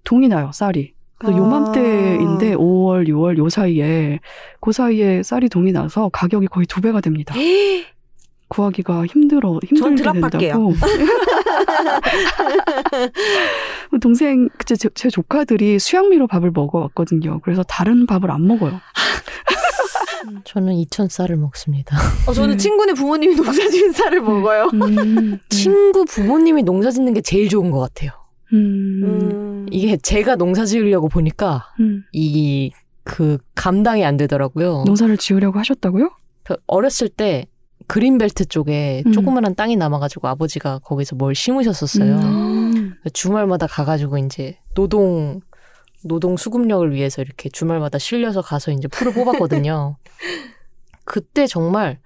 동이 나요, 쌀이. 그래서 아. 요맘때인데 5월, 6월 요 사이에 그 사이에 쌀이 동이 나서 가격이 거의 두 배가 됩니다. 구하기가 힘들어 전 힘들게 드랍할게요. 된다고. *laughs* 동생 제, 제- 제 조카들이 수양미로 밥을 먹어왔거든요. 그래서 다른 밥을 안 먹어요. *laughs* 저는 이천 쌀을 먹습니다. 어, 저는 네. 친구네 부모님이 농사지은 쌀을 먹어요. 음, 친구 부모님이 농사 짓는 게 제일 좋은 것 같아요. 음, 음, 음. 이게 제가 농사 지으려고 보니까 음. 이그 감당이 안 되더라고요. 농사를 지으려고 하셨다고요? 그 어렸을 때 그린벨트 쪽에 음. 조그만한 땅이 남아가지고 아버지가 거기서 뭘 심으셨었어요. 음. 주말마다 가가지고 이제 노동 노동 수급력을 위해서 이렇게 주말마다 실려서 가서 이제 풀을 뽑았거든요. *laughs* 그때 정말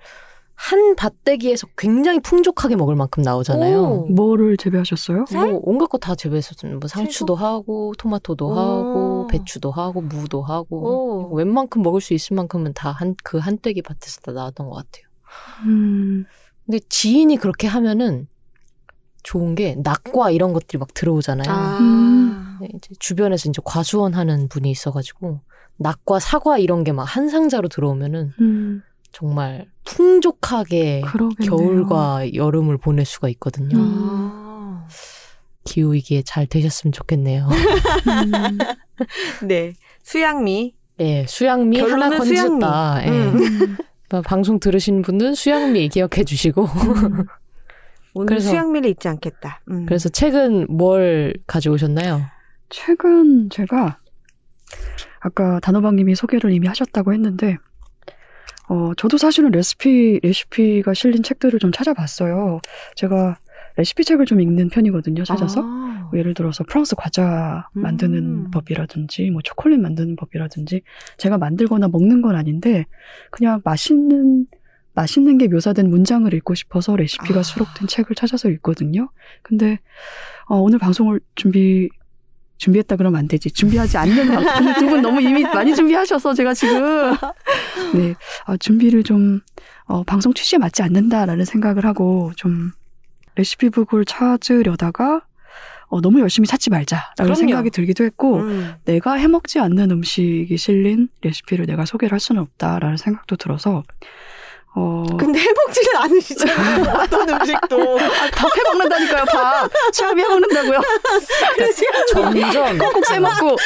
한 밭대기에서 굉장히 풍족하게 먹을 만큼 나오잖아요. 오. 뭐를 재배하셨어요? 살? 뭐 온갖 거 다 재배했었죠. 뭐 상추도 하고 토마토도 오. 하고 배추도 하고 무도 하고 오. 웬만큼 먹을 수 있을 만큼은 다 한 그 한떼기 밭에서 다 나왔던 것 같아요. 음, 근데 지인이 그렇게 하면은 좋은 게 낙과 이런 것들이 막 들어오잖아요. 아. 음. 네, 이제 주변에서 이제 과수원 하는 분이 있어가지고 낙과 사과 이런 게 막 한 상자로 들어오면은 음, 정말 풍족하게 그러겠네요. 겨울과 여름을 보낼 수가 있거든요. 음. 아. 기후 위기에 잘 되셨으면 좋겠네요. 음, *laughs* 네. 수양미. 예, 수양미 하나 건졌다. 예. 음. 뭐 *laughs* 방송 들으신 분은 수양미 기억해 주시고. 음. *laughs* 오늘 그래서- 수양미를 잊지 않겠다. 음. 그래서 책은 뭘 가져오셨나요? 최근 제가 아까 단호박님이 소개를 이미 하셨다고 했는데 어 저도 사실은 레시피 레시피가 실린 책들을 좀 찾아봤어요. 제가 레시피 책을 좀 읽는 편이거든요. 찾아서 아. 뭐 예를 들어서 프랑스 과자 만드는 음. 법이라든지 뭐 초콜릿 만드는 법이라든지 제가 만들거나 먹는 건 아닌데 그냥 맛있는 맛있는 게 묘사된 문장을 읽고 싶어서 레시피가 아. 수록된 책을 찾아서 읽거든요. 근데 어, 오늘 방송을 준비 준비했다 그러면 안 되지. 준비하지 않는 방. 근데 두분 너무 이미 많이 준비하셔서 제가 지금 네 아, 준비를 좀 어, 방송 취지에 맞지 않는다라는 생각을 하고 좀 레시피북을 찾으려다가 어, 너무 열심히 찾지 말자라는 그럼요. 생각이 들기도 했고 음. 내가 해먹지 않는 음식이 실린 레시피를 내가 소개를 할 수는 없다라는 생각도 들어서 어, 근데 해먹지는 않으시잖아요. *laughs* 어떤 음식도. 밥 해먹는다니까요 밥 취업이 해먹는다고요 점점 꼭 해먹고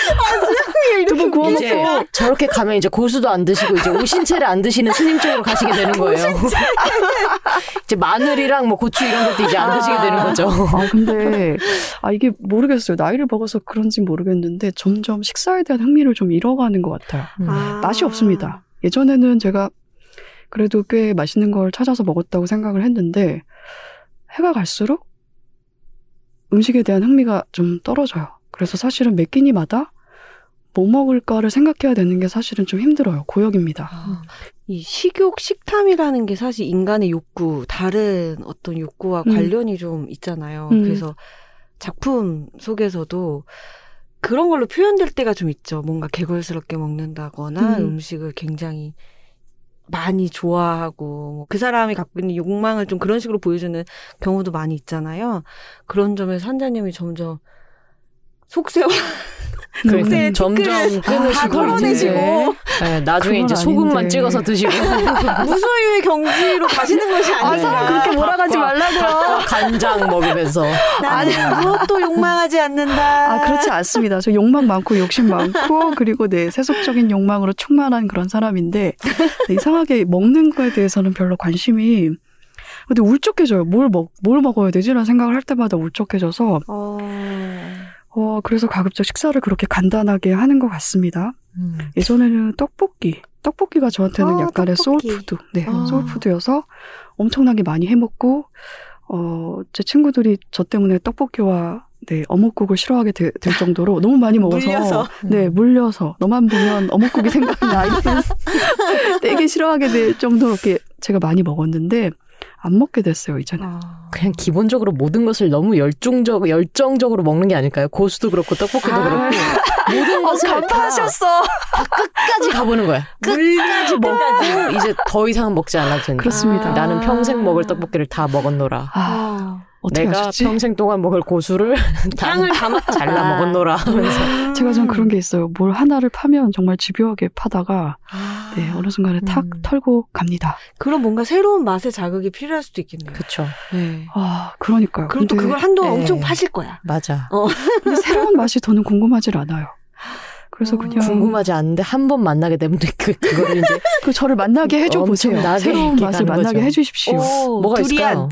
두부 구워 이제 먹고 저렇게 가면 이제 고수도 안 드시고 이제 오신채를 안 드시는 스님 쪽으로 가시게 되는 거예요. *laughs* 이제 마늘이랑 뭐 고추 이런 것도 이제 안 드시게 되는 거죠. 아 근데 *laughs* 아 이게 모르겠어요 나이를 먹어서 그런지 모르겠는데 점점 식사에 대한 흥미를 좀 잃어가는 것 같아요 음. 아. 맛이 없습니다. 예전에는 제가 그래도 꽤 맛있는 걸 찾아서 먹었다고 생각을 했는데 해가 갈수록 음식에 대한 흥미가 좀 떨어져요. 그래서 사실은 매 끼니마다 뭐 먹을까를 생각해야 되는 게 사실은 좀 힘들어요. 고역입니다. 아, 이 식욕, 식탐이라는 게 사실 인간의 욕구, 다른 어떤 욕구와 음. 관련이 좀 있잖아요. 음. 그래서 작품 속에서도 그런 걸로 표현될 때가 좀 있죠. 뭔가 개걸스럽게 먹는다거나 음. 음. 식을 굉장히 많이 좋아하고 뭐그 사람이 갖고 있는 욕망을 좀 그런 식으로 보여주는 경우도 많이 있잖아요. 그런 점에서 한자님이 점점 속세와 그러니까 네, 점점 다 끊으시고 털어내시고 네, 나중에 이제 소금만 아닌데. 찍어서 드시고 *laughs* 무소유의 경지로 가시는 것이. 아, 사람 그렇게 몰아가지 말라고요. 간장 먹으면서 나는 무엇도 욕망하지 않는다. 아, 그렇지 않습니다. 저 욕망 많고 욕심 많고 그리고 네 세속적인 욕망으로 충만한 그런 사람인데 네, 이상하게 먹는 거에 대해서는 별로 관심이 근데 울적해져요. 뭘 먹, 뭘 먹어야 되지라는 생각을 할 때마다 울적해져서 어... 어, 그래서 가급적 식사를 그렇게 간단하게 하는 것 같습니다. 음. 예전에는 떡볶이. 떡볶이가 저한테는 아, 약간의 떡볶이. soul food. 네, 아. soul food여서 엄청나게 많이 해먹고, 어, 제 친구들이 저 때문에 떡볶이와 네, 어묵국을 싫어하게 되- 될 정도로 너무 많이 먹어서. 물려서. 네, 물려서. 너만 보면 어묵국이 생각이 나. 이런 되게 싫어하게 될 정도로 이렇게 제가 많이 먹었는데, 안 먹게 됐어요, 이제는. 아... 그냥 기본적으로 모든 것을 너무 열중적 열정적으로 먹는 게 아닐까요? 고수도 그렇고 떡볶이도 아. 그렇고 모든 것을 다 끝까지 가보는 거야. 끝까지 먹고 이제 더 이상 먹지 않아도 된다. 그렇습니다. 아. 나는 평생 먹을 떡볶이를 다 먹었노라. 아, 아... 내가 아셨지? 평생 동안 먹을 고수를 *laughs* 향을 담아 *laughs* 잘라 먹었노라 하면서 제가 좀 그런 게 있어요. 뭘 하나를 파면 정말 집요하게 파다가 아... 네, 어느 순간에 탁 음. 털고 갑니다. 그럼 뭔가 새로운 맛의 자극이 필요할 수도 있겠네요. 그쵸 네. 아, 그러니까요. 그럼 또 근데, 그걸 한동안 네. 엄청 파실 거야. 맞아 근데 새로운 맛이 더는 궁금하질 않아요. 그래서 어, 그냥 궁금하지 않은데 한 번 만나게 되면 그 그거를 이제 *laughs* 그 저를 만나게 해줘 보세요. 새로운 맛을 만나게 거죠. 해주십시오. 오, 뭐가 두리안. 있을까요?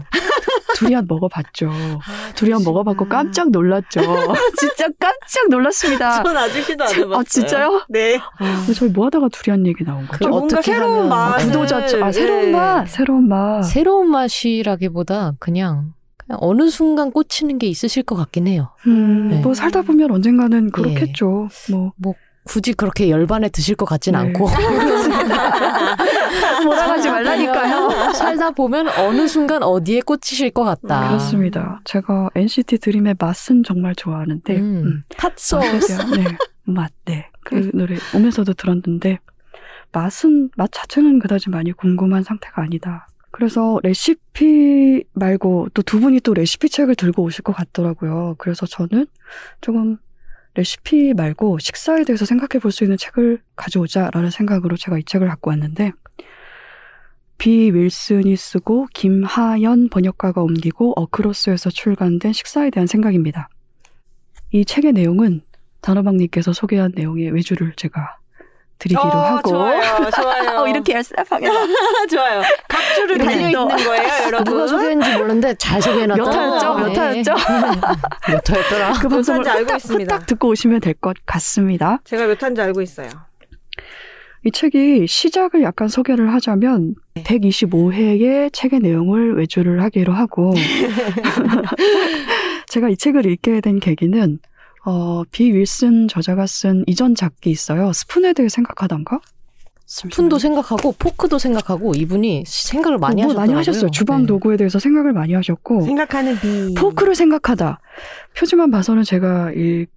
두리안 먹어봤죠. 아, 두리안 먹어봤고 깜짝 놀랐죠. *laughs* 진짜 깜짝 놀랐습니다. *laughs* 전 아직 시도 안 해봤어요. 아 진짜요? 네. 근데 저희 뭐 하다가 두리안 얘기 나온 거죠? 그 뭔가 어떻게 새로운 맛. 구도자, 아 새로운 네. 맛, 새로운 맛. 새로운 맛이라기보다 그냥 어느 순간 꽂히는 게 있으실 것 같긴 해요. 음, 네. 뭐 살다 보면 언젠가는 그렇겠죠. 뭐 굳이 그렇게 열반에 드실 것 같진 네. 않고 *laughs* *laughs* 몰아가지 말라니까요. 살다 보면 어느 순간 어디에 꽂히실 것 같다. 그렇습니다. 제가 NCT 드림의 맛은 정말 좋아하는데 음. 음, 핫소스. 네, 맛, 네. 그 노래 오면서도 들었는데 맛은 맛 자체는 그다지 많이 궁금한 상태가 아니다. 그래서 레시피 말고 또 두 분이 또 레시피 책을 들고 오실 것 같더라고요. 그래서 저는 조금 레시피 말고 식사에 대해서 생각해 볼 수 있는 책을 가져오자라는 생각으로 제가 이 책을 갖고 왔는데 비 윌슨이 쓰고 김하연 번역가가 옮기고 어크로스에서 출간된 식사에 대한 생각입니다. 이 책의 내용은 단호박님께서 소개한 내용의 외주를 제가 드리기로 어, 하고 좋아요, 좋아요. *laughs* 어, 이렇게 얄쌍하게 *laughs* 좋아요. 각주를 이렇게 달려 또. 있는 거예요, 여러분. 누가 소개했는지 모르는데 잘 소개해놨다. 몇 화였죠? 몇 네. 화였죠? *laughs* 몇 화였더라? 그 방송을 탄지 알고 후딱, 있습니다. 후딱 듣고 오시면 될 것 같습니다. 제가 몇 탄지 알고 있어요. 이 책이 시작을 약간 소개를 하자면 네. 125회의 책의 내용을 외주를 하기로 하고 제가 이 책을 읽게 된 계기는 어, 비 윌슨 저자가 쓴 이전 작기 있어요. 스푼에 대해 생각하던가? 스푼도 생각하고 포크도 생각하고 이분이 생각을 많이 뭐 하셨더라고요. 많이 하셨어요. 주방 네. 도구에 대해서 생각을 많이 하셨고 생각하는 비. 포크를 생각하다. 표지만 봐서는 제가 읽,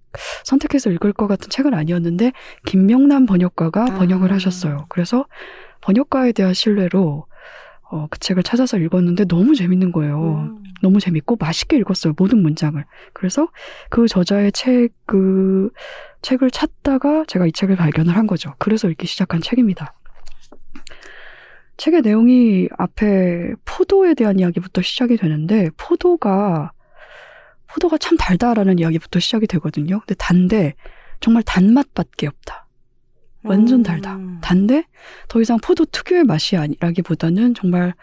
선택해서 읽을 것 같은 책은 아니었는데 김명남 번역가가 아. 번역을 하셨어요. 그래서 번역가에 대한 신뢰로 어, 그 책을 찾아서 읽었는데 너무 재밌는 거예요. 음. 너무 재밌고 맛있게 읽었어요. 모든 문장을. 그래서 그 저자의 책, 그 책을 찾다가 제가 이 책을 발견을 한 거죠. 그래서 읽기 시작한 책입니다. 책의 내용이 앞에 포도에 대한 이야기부터 시작이 되는데 포도가 포도가 참 달다라는 이야기부터 시작이 되거든요. 근데 단데 정말 단맛밖에 없다. 완전 달다. 음. 단데 더 이상 포도 특유의 맛이 아니라기보다는 정말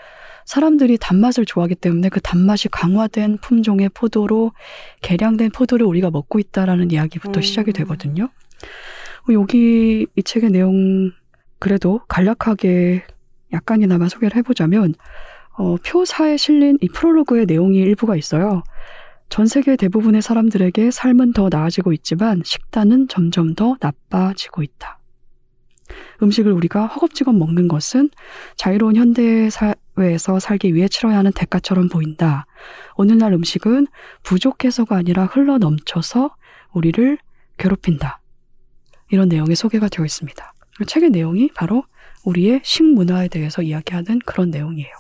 사람들이 단맛을 좋아하기 때문에 그 단맛이 강화된 품종의 포도로 개량된 포도를 우리가 먹고 있다라는 이야기부터 음. 시작이 되거든요. 어, 여기 이 책의 내용 그래도 간략하게 약간이나마 소개를 해보자면 어, 표사에 실린 이 프롤로그의 내용이 일부가 있어요. 전 세계 대부분의 사람들에게 삶은 더 나아지고 있지만 식단은 점점 더 나빠지고 있다. 음식을 우리가 허겁지겁 먹는 것은 자유로운 현대 사회에서 살기 위해 치러야 하는 대가처럼 보인다. 오늘날 음식은 부족해서가 아니라 흘러 넘쳐서 우리를 괴롭힌다. 이런 내용이 소개가 되어 있습니다. 책의 내용이 바로 우리의 식문화에 대해서 이야기하는 그런 내용이에요.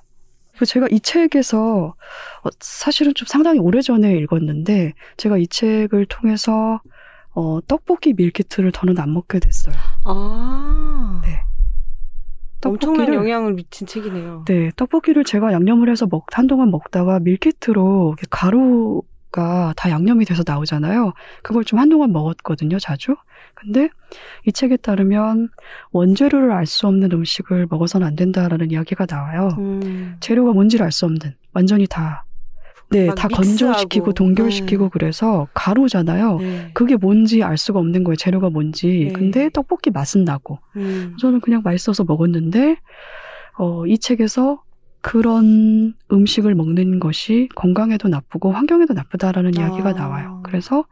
제가 이 책에서 어, 사실은 좀 상당히 오래전에 읽었는데 제가 이 책을 통해서 어, 떡볶이 밀키트를 더는 안 먹게 됐어요. 아. 네. 엄청난 떡볶이를- 영향을 미친 책이네요. 네, 떡볶이를 제가 양념을 해서 먹, 한동안 먹다가 밀키트로 가루가 다 양념이 돼서 나오잖아요. 그걸 좀 한동안 먹었거든요, 자주. 근데 이 책에 따르면 원재료를 알 수 없는 음식을 먹어서는 안 된다라는 이야기가 나와요. 음. 재료가 뭔지를 알 수 없는, 완전히 다, 네, 막 다. 건조시키고 동결시키고 네. 그래서 가루잖아요. 네. 그게 뭔지 알 수가 없는 거예요, 재료가 뭔지. 네. 근데 떡볶이 맛은 나고. 음. 저는 그냥 맛있어서 먹었는데 어, 이 책에서 그런 음식을 먹는 것이 건강에도 나쁘고 환경에도 나쁘다라는 이야기가 아. 나와요. 그래서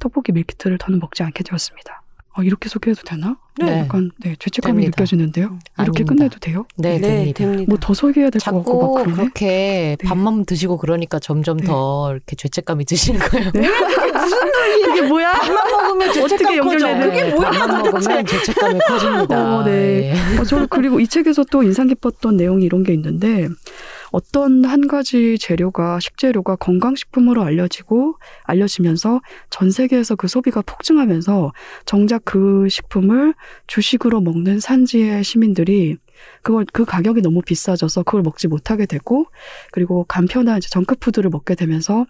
떡볶이 밀키트를 더는 먹지 않게 되었습니다. 어, 이렇게 소개해도 되나? 네. 약간 네, 죄책감이 됩니다. 느껴지는데요. 이렇게 아닙니다. 끝내도 돼요? 네, 네, 됩니다. 뭐 더 소개해야 될 것 같고 막 그러네. 그렇게 네. 밥만 드시고 그러니까 점점 네. 더 이렇게 죄책감이 드시는 거예요. 그게 뭐야? 밥만 먹으면 죄책감 커져. 그게 뭐야 밥만. 먹으면 죄책감이 커집니다. 어, 네. 예. 어, 저는 그리고 이 책에서 또 인상 깊었던 내용이 이런 게 있는데 어떤 한 가지 재료가 식재료가 건강식품으로 알려지고 알려지면서 전 세계에서 그 소비가 폭증하면서 정작 그 식품을 주식으로 먹는 산지의 시민들이 그걸 그 가격이 너무 비싸져서 그걸 먹지 못하게 되고 그리고 간편한 이제 정크푸드를 먹게 되면서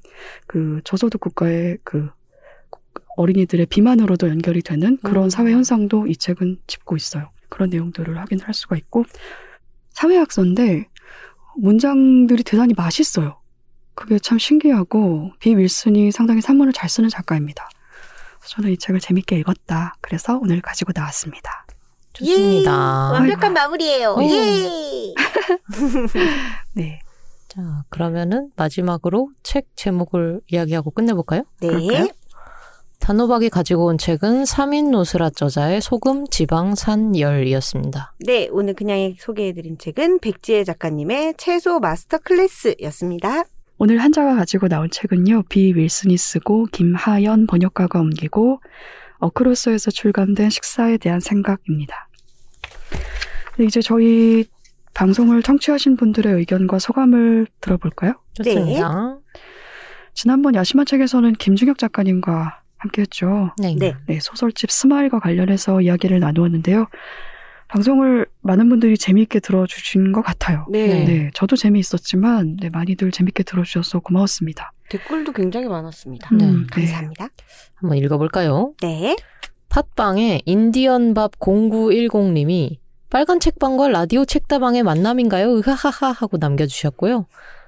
그 저소득 국가의 그 어린이들의 비만으로도 연결이 되는 그런 음. 사회 현상도 이 책은 짚고 있어요. 그런 내용들을 확인할 수가 있고 사회학서인데 문장들이 대단히 맛있어요. 그게 참 신기하고 비 윌슨이 상당히 산문을 잘 쓰는 작가입니다. 저는 이 책을 재밌게 읽었다. 그래서 오늘 가지고 나왔습니다. 좋습니다. 완벽한 마무리예요. 음. 예. *laughs* 네. 자, 그러면은 마지막으로 책 제목을 이야기하고 끝내볼까요? 네. 그럴까요? 단호박이 가지고 온 책은 삼인 노스라 저자의 소금, 지방, 산, 열이었습니다. 네, 오늘 그냥 소개해드린 책은 백지혜 작가님의 채소 마스터 클래스였습니다. 오늘 한자가 가지고 나온 책은요. 비 윌슨이 쓰고 김하연 번역가가 옮기고 어크로스에서 출간된 식사에 대한 생각입니다. 네, 이제 저희 방송을 청취하신 분들의 의견과 소감을 들어볼까요? 좋습니다. 지난번 야심한 책에서는 김중혁 작가님과 함께했죠. 네. 네. 네, 소설집 스마일과 관련해서 이야기를 나누었는데요. 방송을 많은 분들이 재미있게 들어주신 것 같아요. 네. 네, 저도 재미있었지만 네, 많이들 재밌게 들어주셔서 고마웠습니다. 댓글도 굉장히 많았습니다. 네. 음, 감사합니다. 한번 읽어볼까요? 네. 팟빵에 인디언밥 0910님이 빨간 책방과 라디오 책다방의 만남인가요? 으하하하 하고 남겨주셨고요.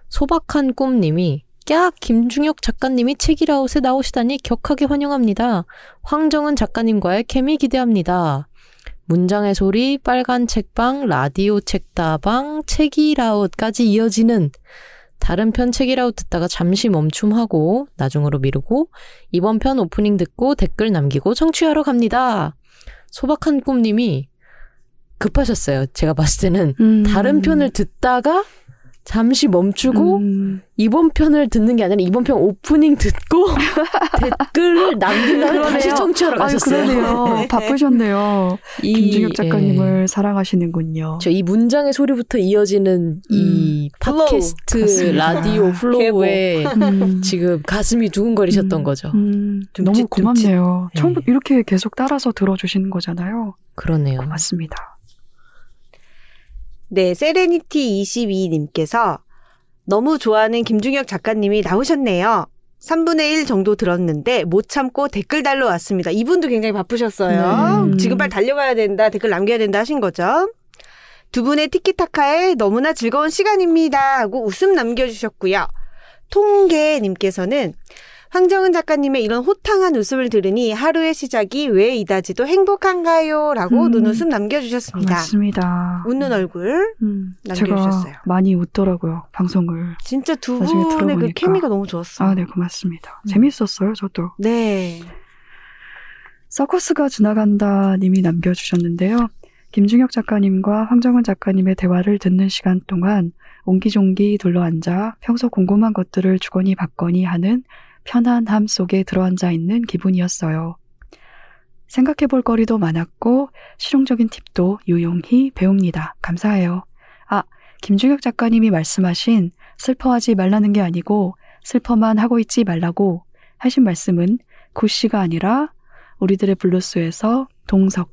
소박한 꿈님이 깍 김중혁 작가님이 책이라웃에 나오시다니 격하게 환영합니다. 황정은 작가님과의 케미 기대합니다. 문장의 소리, 빨간 책방, 라디오 책다방, 책이라웃까지 이어지는 다른 편 책이라웃 듣다가 잠시 멈춤하고 나중으로 미루고 이번 편 오프닝 듣고 댓글 남기고 청취하러 갑니다. 소박한 꿈님이 급하셨어요. 제가 봤을 때는 음. 다른 편을 듣다가 잠시 멈추고 음, 이번 편을 듣는 게 아니라 이번 편 오프닝 듣고 *laughs* 댓글을 남긴 다음에 다시. 청취하러 아유, 가셨어요. 그러네요. *laughs* 바쁘셨네요. 이- 김중혁 예. 작가님을 사랑하시는군요. 저 이 문장의 소리부터 이어지는 이 flow. 팟캐스트. 라디오 flow에 음, 지금 가슴이 두근거리셨던 음, 거죠. 음, 둠칫, 너무 고맙네요. 둠칫. 처음부터 이렇게 계속 따라서 들어주시는 거잖아요. 그러네요. 고맙습니다. 네, 세레니티 22님께서 너무 좋아하는 김중혁 작가님이 나오셨네요. 3분의 1 정도 들었는데 못 참고 댓글 달러 왔습니다. 이분도 굉장히 바쁘셨어요. 네. 지금 빨리 달려가야 된다, 댓글 남겨야 된다 하신 거죠. 두 분의 티키타카에 너무나 즐거운 시간입니다 하고 웃음 남겨주셨고요. 통계님께서는 황정은 작가님의 이런 호탕한 웃음을 들으니 하루의 시작이 왜 이다지도 행복한가요? 라고 음. 눈웃음 남겨주셨습니다. 고맙습니다. 웃는 얼굴. 음, 남겨주셨어요. 제가 많이 웃더라고요. 방송을. 진짜 두 분의 그. 케미가 너무 좋았어요. 아, 네, 고맙습니다. 음. 재밌었어요, 저도. 네. 서커스가 지나간다 님이 남겨주셨는데요. 김중혁 작가님과 황정은 작가님의 대화를 듣는 시간 동안 옹기종기 둘러앉아 평소 궁금한 것들을 주거니 받거니 하는 편안함 속에 들어앉아 있는 기분이었어요. 생각해 볼 거리도 많았고 실용적인 팁도 유용히 배웁니다. 감사해요. 아, 김중혁 작가님이 말씀하신 슬퍼하지 말라는 게 아니고 슬퍼만 하고 있지 말라고 하신 말씀은 구씨가 아니라 우리들의 블루스에서 동석,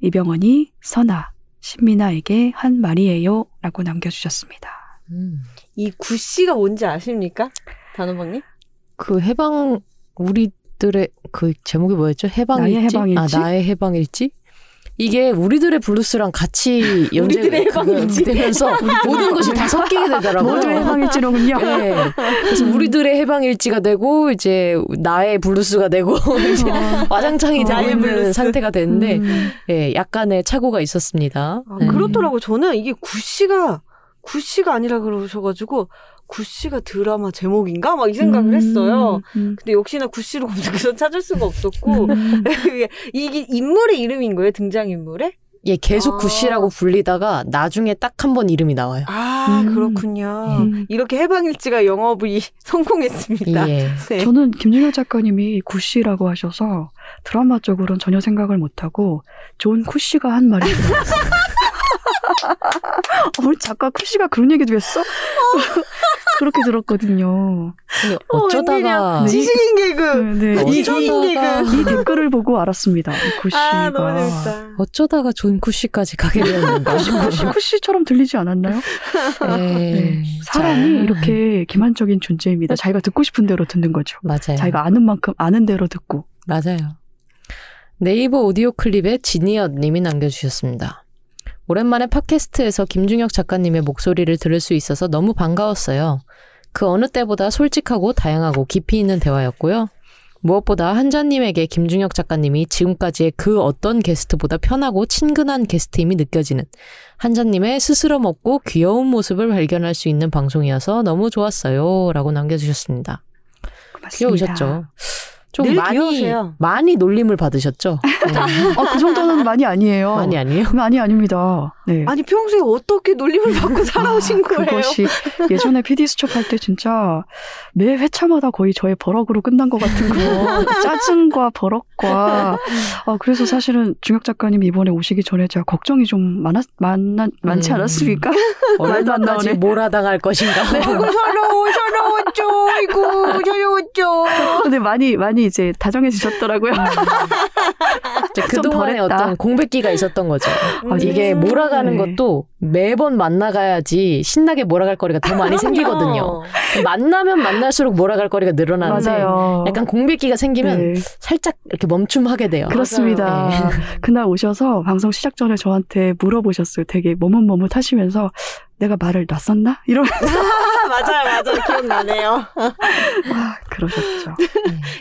이병헌이 선아, 신민아에게 한 말이에요. 라고 남겨주셨습니다. 음. 이 구씨가 뭔지 아십니까? 단호박님? 그 해방 우리들의 그 제목이 뭐였죠? 해방일지. 나의 해방일지? 아 나의 해방일지. 이게 우리들의 블루스랑 같이 *laughs* 우리들의 연재가 해방일지. 되면서 모든 것이 다 섞이게 되더라고요. 모두 해방일지로군요. 네. 그래서 우리들의 해방일지가 되고 이제 나의 블루스가 되고 *laughs* 이제 와장창이 되고 나의 있는 블루스. 상태가 됐는데 음, 예, 약간의 착오가 있었습니다. 아, 네. 그렇더라고. 저는 이게 구씨가, 구씨가 아니라 그러셔가지고, 구씨가 드라마 제목인가? 막 이 생각을 음, 했어요. 음, 근데 역시나 구씨로 검색해서 찾을 수가 없었고, *laughs* 음. 이게, 인물의 이름인 거예요? 등장인물의? 예, 계속 아. 구씨라고 불리다가 나중에 딱 한 번 이름이 나와요. 아, 음. 그렇군요. 음. 이렇게 해방일지가 영업이 *laughs* 성공했습니다. 예. 네. 저는 김중혁 작가님이 구씨라고 하셔서 드라마 쪽으로는 전혀 생각을 못하고 존 쿳시가 한 말이 *laughs* 어, 우리 작가 쿳시가 그런 얘기도 했어? *laughs* 그렇게 들었거든요. 어, 어쩌다가 웬일이야. 지식인 개그. 네, 네. 이, 지식인 어쩌다가 개그. 이 댓글을 보고 알았습니다. 이 구씨가. 아. 어쩌다가 존 쿳시까지 가게 되었는가 싶어요. 쿳시처럼 들리지 않았나요? 예. 네. 사람이 자, 이렇게 기만적인 존재입니다. 자기가 듣고 싶은 대로 듣는 거죠. 맞아요. 자기가 아는 만큼 아는 대로 듣고. 맞아요. 네이버 오디오 클립에 지니엇 님이 남겨주셨습니다. 오랜만에 팟캐스트에서 김중혁 작가님의 목소리를 들을 수 있어서 너무 반가웠어요. 그 어느 때보다 솔직하고 다양하고 깊이 있는 대화였고요. 무엇보다 한자님에게 김중혁 작가님이 지금까지의 그 어떤 게스트보다 편하고 친근한 게스트임이 느껴지는 한자님의 스스럼 없고 귀여운 모습을 발견할 수 있는 방송이어서 너무 좋았어요. 라고 남겨주셨습니다. 귀여우셨죠? 좀늘 많이, 귀여우세요. 많이 놀림을 받으셨죠? 네. *laughs* 아, 그 정도는 많이 아니에요. 많이 아니에요? 많이 아닙니다. 네. 아니 평소에 어떻게 놀림을 *laughs* 받고 살아오신 거예요? 그것이 예전에 PD 수첩 할 때 진짜 매 회차마다 거의 저의 버럭으로 끝난 것 같은 거 *laughs* 짜증과 버럭과 아 그래서 사실은 중혁 작가님 이번에 오시기 전에 제가 걱정이 좀 많았 많 많지 음. 않았습니까? *laughs* 말도 안 얼마까지 나오네. 몰아당할 것인가? 아이고 서러워 서러웠죠. 아이고 서러웠죠. 근데 많이 많이 이제 다정해지셨더라고요. 그동안에. 어떤 공백기가 있었던 거죠. 음. 이게 몰아가 는 네. 것도 매번 만나가야지 신나게 몰아갈 거리가 더 많이 *laughs* 생기거든요. 만나면 만날수록 몰아갈 거리가 늘어나는데 맞아요. 약간 공백기가 생기면 네, 살짝 이렇게 멈춤하게 돼요. 그렇습니다. 네. *laughs* 그날 오셔서 방송 시작 전에 저한테 물어보셨어요. 되게 머뭇머뭇하시면서 내가 말을 놨었나? 이러면서 아, *laughs* 맞아요, 맞아요. 기억나네요. 아, 그러셨죠.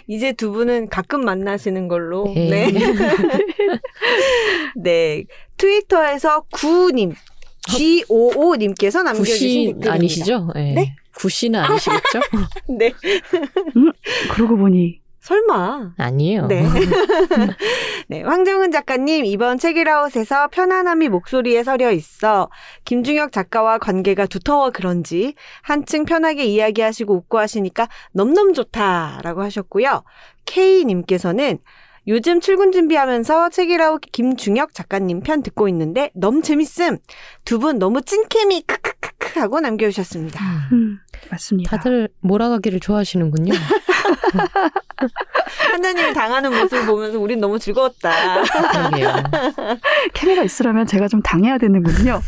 이제 두 분은 가끔 만나시는 걸로. 네. 네. 네. 트위터에서 구님, G55님께서 남겨주신 댓글입니다. 아니시죠? 네. *laughs* 네? 구씨는 아니시겠죠? 네. 그러고 보니 설마. 아니에요. 네. *laughs* 네, 황정은 작가님, 이번 책이라웃에서 편안함이 목소리에 서려 있어 김중혁 작가와 관계가 두터워 그런지 한층 편하게 이야기하시고 웃고 하시니까 넘넘 좋다라고 하셨고요. K님께서는 요즘 출근 준비하면서 책이라웃 김중혁 작가님 편 듣고 있는데 너무 재밌음. 두 분 너무 찐케미 크크크크 하고 남겨주셨습니다. 음, 맞습니다. 다들 몰아가기를 좋아하시는군요. *laughs* 한자님이 당하는 모습을 보면서 우린 너무 즐거웠다. *laughs* 케미가 있으려면 제가 좀 당해야 되는군요.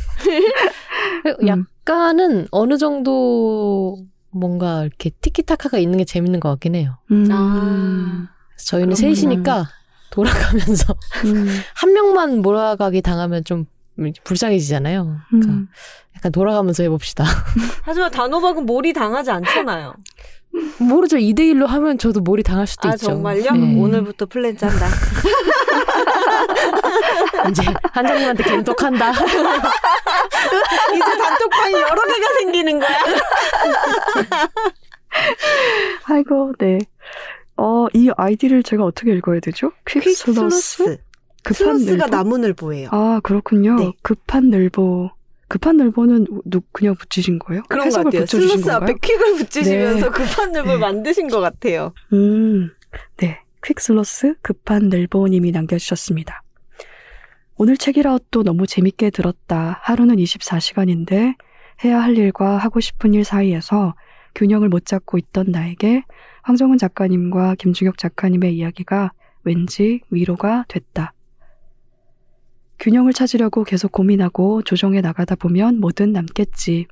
음. 약간은 어느 정도 뭔가 이렇게 티키타카가 있는 게 재밌는 것 같긴 해요. 음, 아. 저희는 그렇구나. 셋이니까 돌아가면서 음, *laughs* 한 명만 몰아가기 당하면 좀 불쌍해지잖아요. 그러니까 음. 약간 돌아가면서 해봅시다. *laughs* 하지만 단호박은 몰이 당하지 않잖아요. 모르죠. 2대1로 하면 저도 몰이 당할 수도 아 있죠. 정말요? 네. 오늘부터 플랜 짠다. *laughs* 이제 한장님한테 갠톡한다. 이제 단톡방이 여러 개가 생기는 거야. 아이고, 네. 어, 이 아이디를 제가 어떻게 읽어야 되죠? 퀵슬러스? 급한 슬러스가 늘보? 나무늘 보예요. 아, 그렇군요. 네. 급한 늘보. 급한 늘보는 누, 그냥 붙이신 거예요? 그런 것 같아요. 슬러스 건가요? 앞에 퀵을 붙이시면서 네. 급한 늘보를 만드신 것 같아요. 음, 네. 퀵슬러스 급한 늘보님이 남겨주셨습니다. 오늘 책이라웃도 너무 재밌게 들었다. 하루는 24시간인데 해야 할 일과 하고 싶은 일 사이에서 균형을 못 잡고 있던 나에게 황정은 작가님과 김중혁 작가님의 이야기가 왠지 위로가 됐다. 균형을 찾으려고 계속 고민하고 조정해 나가다 보면 뭐든 남겠지.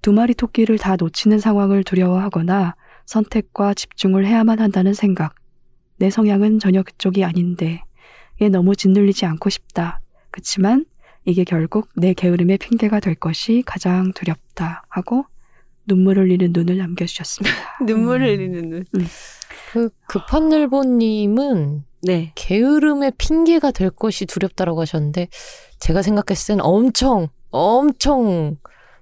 두 마리 토끼를 다 놓치는 상황을 두려워하거나 선택과 집중을 해야만 한다는 생각. 내 성향은 전혀 그쪽이 아닌데, 얘 너무 짓눌리지 않고 싶다. 그치만 이게 결국 내 게으름의 핑계가 될 것이 가장 두렵다. 하고 눈물 흘리는 눈을 남겨주셨습니다. *laughs* 눈물 흘리는 눈. 그 급한 늘보님은 네. 게으름의 핑계가 될 것이 두렵다라고 하셨는데 제가 생각했을 땐 엄청 엄청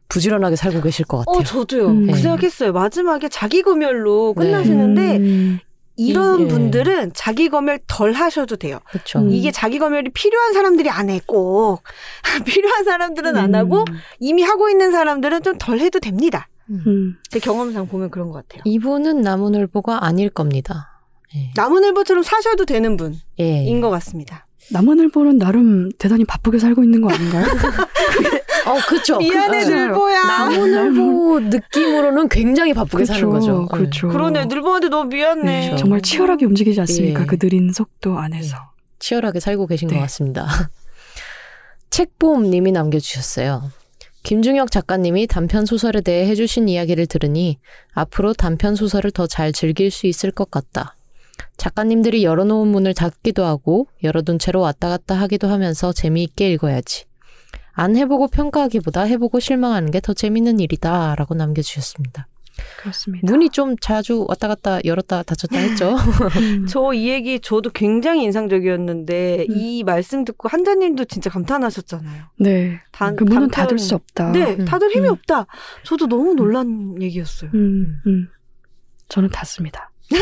부지런하게 살고 계실 것 같아요. 어, 저도요. 음. 그 네. 생각했어요. 마지막에 자기 검열로 네. 끝나시는데 음, 이런 이- 예. 분들은 자기 검열 덜 하셔도 돼요. 그렇죠. 음. 이게 자기 검열이 필요한 사람들이 안 해, 꼭. *laughs* 필요한 사람들은 안 하고, 음, 이미 하고 있는 사람들은 좀 덜 해도 됩니다. 음, 제 경험상 보면 그런 것 같아요. 이분은 나무늘보가 아닐 겁니다. 예. 나무늘보처럼 사셔도 되는 분인 예. 것 같습니다. 남원을보는 나름 대단히 바쁘게 살고 있는 거 아닌가요? *laughs* 어, 그렇죠. 미안해, 그- 늘보야. 나무늘보 *laughs* 느낌으로는 굉장히 바쁘게 사는 거죠. 예. 그렇죠. 그러네, 늘보한테 너무 미안해. 그렇죠. 정말 치열하게 움직이지 않습니까? 예. 그 느린 속도 안에서. 치열하게 살고 계신 네. 것 같습니다. *laughs* 책보험님이 남겨주셨어요. 김중혁 작가님이 단편 소설에 대해 해주신 이야기를 들으니 앞으로 단편 소설을 더 잘 즐길 수 있을 것 같다. 작가님들이 열어놓은 문을 닫기도 하고 열어둔 채로 왔다 갔다 하기도 하면서 재미있게 읽어야지. 안 해보고 평가하기보다 해보고 실망하는 게 더 재밌는 일이다. 라고 남겨주셨습니다. 그렇습니다. 문이 좀 자주 왔다 갔다 열었다 닫혔다 했죠. *laughs* 음. 저이 얘기 저도 굉장히 인상적이었는데 음. 이 말씀 듣고 한자님도 진짜 감탄하셨잖아요. 네. 단, 그 문은 단편- 닫을 수 없다. 네, 음. 닫을 힘이 음. 없다. 저도 너무 놀란 얘기였어요. 음, 음. 저는 닫습니다. *laughs*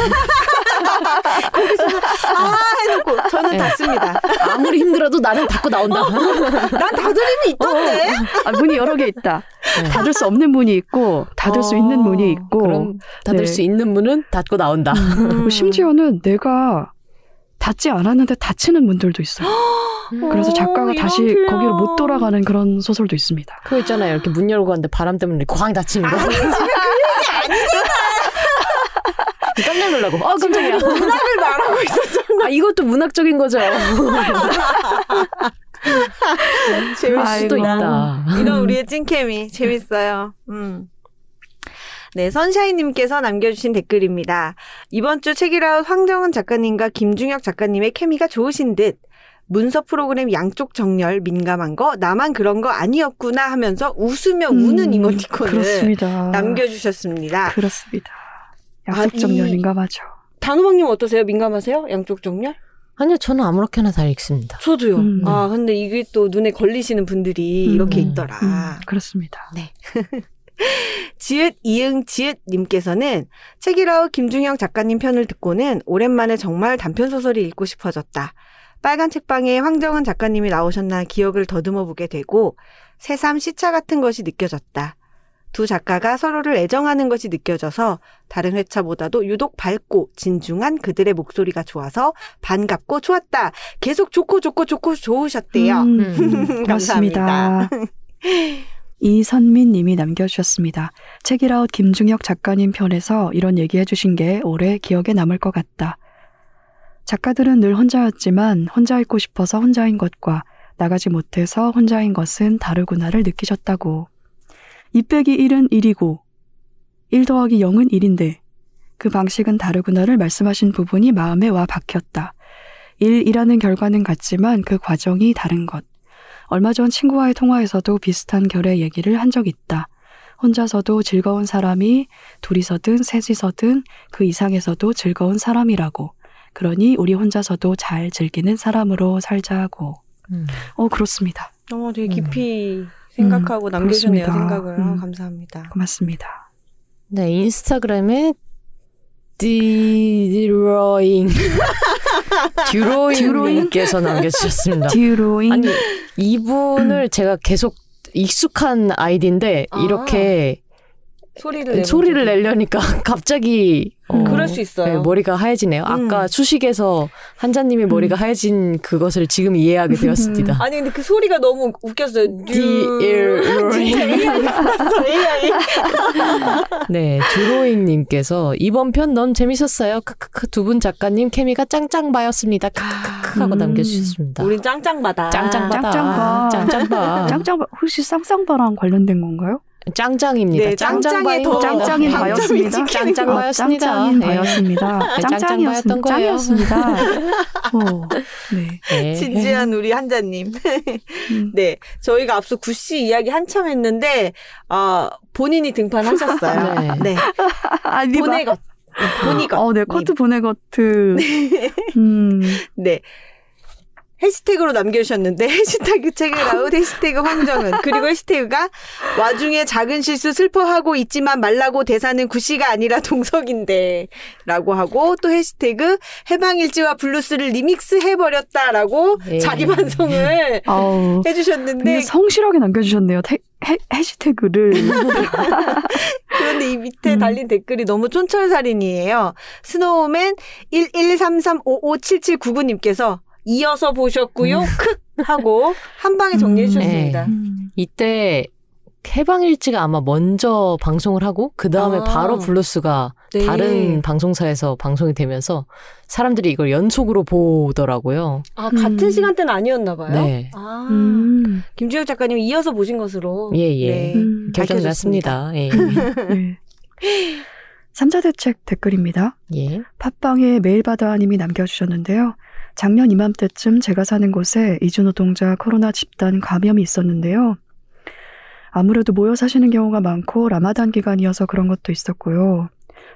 아 해놓고 저는 네. 닫습니다. 아무리 힘들어도 나는 닫고 나온다. 난 닫을 힘이 있던데. 아, 문이 여러 개 있다. 네. 닫을 수 없는 문이 있고 닫을 수 있는 어, 문이 있고 그럼 닫을 네. 수 있는 문은 닫고 나온다. 음, 그리고 심지어는 내가 닫지 않았는데 닫히는 문들도 있어요. 그래서 어, 작가가 이런 다시 표현. 거기로 못 돌아가는 그런 소설도 있습니다. 그거 있잖아요. 이렇게 문 열고 갔는데 바람 때문에 쾅 닫히는 거. 깜짝 놀라고. 아, 깜짝이야. 문학을 말하고 있었잖아. 아, 이것도 문학적인 거죠. *laughs* 재밌 아이고. 수도 있다. 이런 우리의 찐케미 재밌어요. 음. 네, 선샤인님께서 남겨주신 댓글입니다. 이번 주 책이라웃 황정은 작가님과 김중혁 작가님의 케미가 좋으신 듯 문서 프로그램 양쪽 정렬 민감한 거 나만 그런 거 아니었구나 하면서 웃으며 우는 음, 이모티콘을 그렇습니다. 남겨주셨습니다. 그렇습니다. 아, 양쪽 정렬 이- 민감하죠. 단호박님 어떠세요? 민감하세요? 양쪽 정렬? 아니요, 저는 아무렇게나 다 읽습니다. 저도요. 음. 아 근데 이게 또 눈에 걸리시는 분들이 음. 이렇게 음. 있더라. 음, 그렇습니다. *laughs* 지읒 이응 지읒 님께서는 책이라웃 김중영 작가님 편을 듣고는 오랜만에 정말 단편 소설이 읽고 싶어졌다. 빨간 책방에 황정은 작가님이 나오셨나 기억을 더듬어 보게 되고 새삼 시차 같은 것이 느껴졌다. 두 작가가 서로를 애정하는 것이 느껴져서 다른 회차보다도 유독 밝고 진중한 그들의 목소리가 좋아서 반갑고 좋았다. 계속 좋고 좋고 좋고 좋으셨대요. 음, *laughs* 음, 고맙습니다. *laughs* 이선민 님이 남겨주셨습니다. 책이라웃 김중혁 작가님 편에서 이런 얘기 해주신 게 오래 기억에 남을 것 같다. 작가들은 늘 혼자였지만 혼자 있고 싶어서 혼자인 것과 나가지 못해서 혼자인 것은 다르구나를 느끼셨다고. 2 빼기 1은 1이고 1 더하기 0은 1인데 그 방식은 다르구나를 말씀하신 부분이 마음에 와 박혔다. 1이라는 결과는 같지만 그 과정이 다른 것. 얼마 전 친구와의 통화에서도 비슷한 결의 얘기를 한 적 있다. 혼자서도 즐거운 사람이 둘이서든 셋이서든 그 이상에서도 즐거운 사람이라고. 그러니 우리 혼자서도 잘 즐기는 사람으로 살자고. 음. 어, 그렇습니다. 어, 되게 깊이 생각하고 남겨주네요, 그렇습니다. 생각을. 아, 음. 감사합니다. 고맙습니다. 네, 인스타그램에 *laughs* 디로잉 듀로잉님께서 남겨주셨습니다. 디로잉. 아니 이분을 제가 계속 익숙한 아이디인데 아. 이렇게 소리를 소리를 내려니까 *laughs* 갑자기 어, 그럴 수 있어요. 네, 머리가 하얘지네요. 아까 음. 수식에서 한자님이 머리가 하얘진 그것을 지금 이해하게 되었습니다. 아니 근데 그 소리가 너무 웃겼어요. AI 같았어 AI. 네, 주로잉님께서 이번 편 너무 재밌었어요. 크크크 두 분 작가님 케미가 짱짱 바였습니다. 크크크 하고 음. 남겨주셨습니다. 우린 짱짱바다. 짱짱바다. 짱짱바. 짱짱바. 짱짱바, 혹시 쌍쌍바랑 관련된 건가요? 짱짱입니다. 네, 짱짱에 더 짱짱인 바였습니다. 찍히는 짱짱 거. 바였습니다. 짱짱인 네. 바였습니다. 네, 짱짱이었습니다. 거예요. 짱이었습니다. *laughs* 어, 네. 네. 진지한 우리 한자님. 음. 네, 저희가 앞서 구씨 이야기 한참 했는데 아 본인이 등판하셨어요. 네. 네, 아니, 보네것. 보니것. 어, 네, 커트 보네거트. 음, 네. 해시태그로 남겨주셨는데 *laughs* 해시태그 책읽아웃 해시태그 황정은 그리고 해시태그가 와중에 작은 실수 슬퍼하고 있지만 말라고 대사는 구씨가 아니라 동석인데 라고 하고 또 해시태그 해방일지와 블루스를 리믹스 해버렸다라고 예. 자기 반성을 *laughs* 아우. 해주셨는데 성실하게 남겨주셨네요. 태, 해, 해시태그를. *laughs* 그런데 이 밑에 음. 달린 댓글이 너무 촌철살인이에요. 스노우맨 113355779님께서 이어서 보셨고요. 크 하고 한 방에 정리해 음. 주셨습니다. 음. 이때 해방일지가 아마 먼저 방송을 하고 그 다음에 아. 바로 블루스가 네. 다른 방송사에서 방송이 되면서 사람들이 이걸 연속으로 보더라고요. 아, 음. 같은 시간대는 아니었나 봐요. 네. 아, 음. 김중혁 작가님 이어서 보신 것으로 예, 예. 네. 음. 결정났습니다. 예. *laughs* 네. 삼자 대책 댓글입니다. 예. 팟빵에 메일바다님이 남겨주셨는데요. 작년 이맘때쯤 제가 사는 곳에 이주노동자 코로나 집단 감염이 있었는데요. 아무래도 모여 사시는 경우가 많고 라마단 기간이어서 그런 것도 있었고요.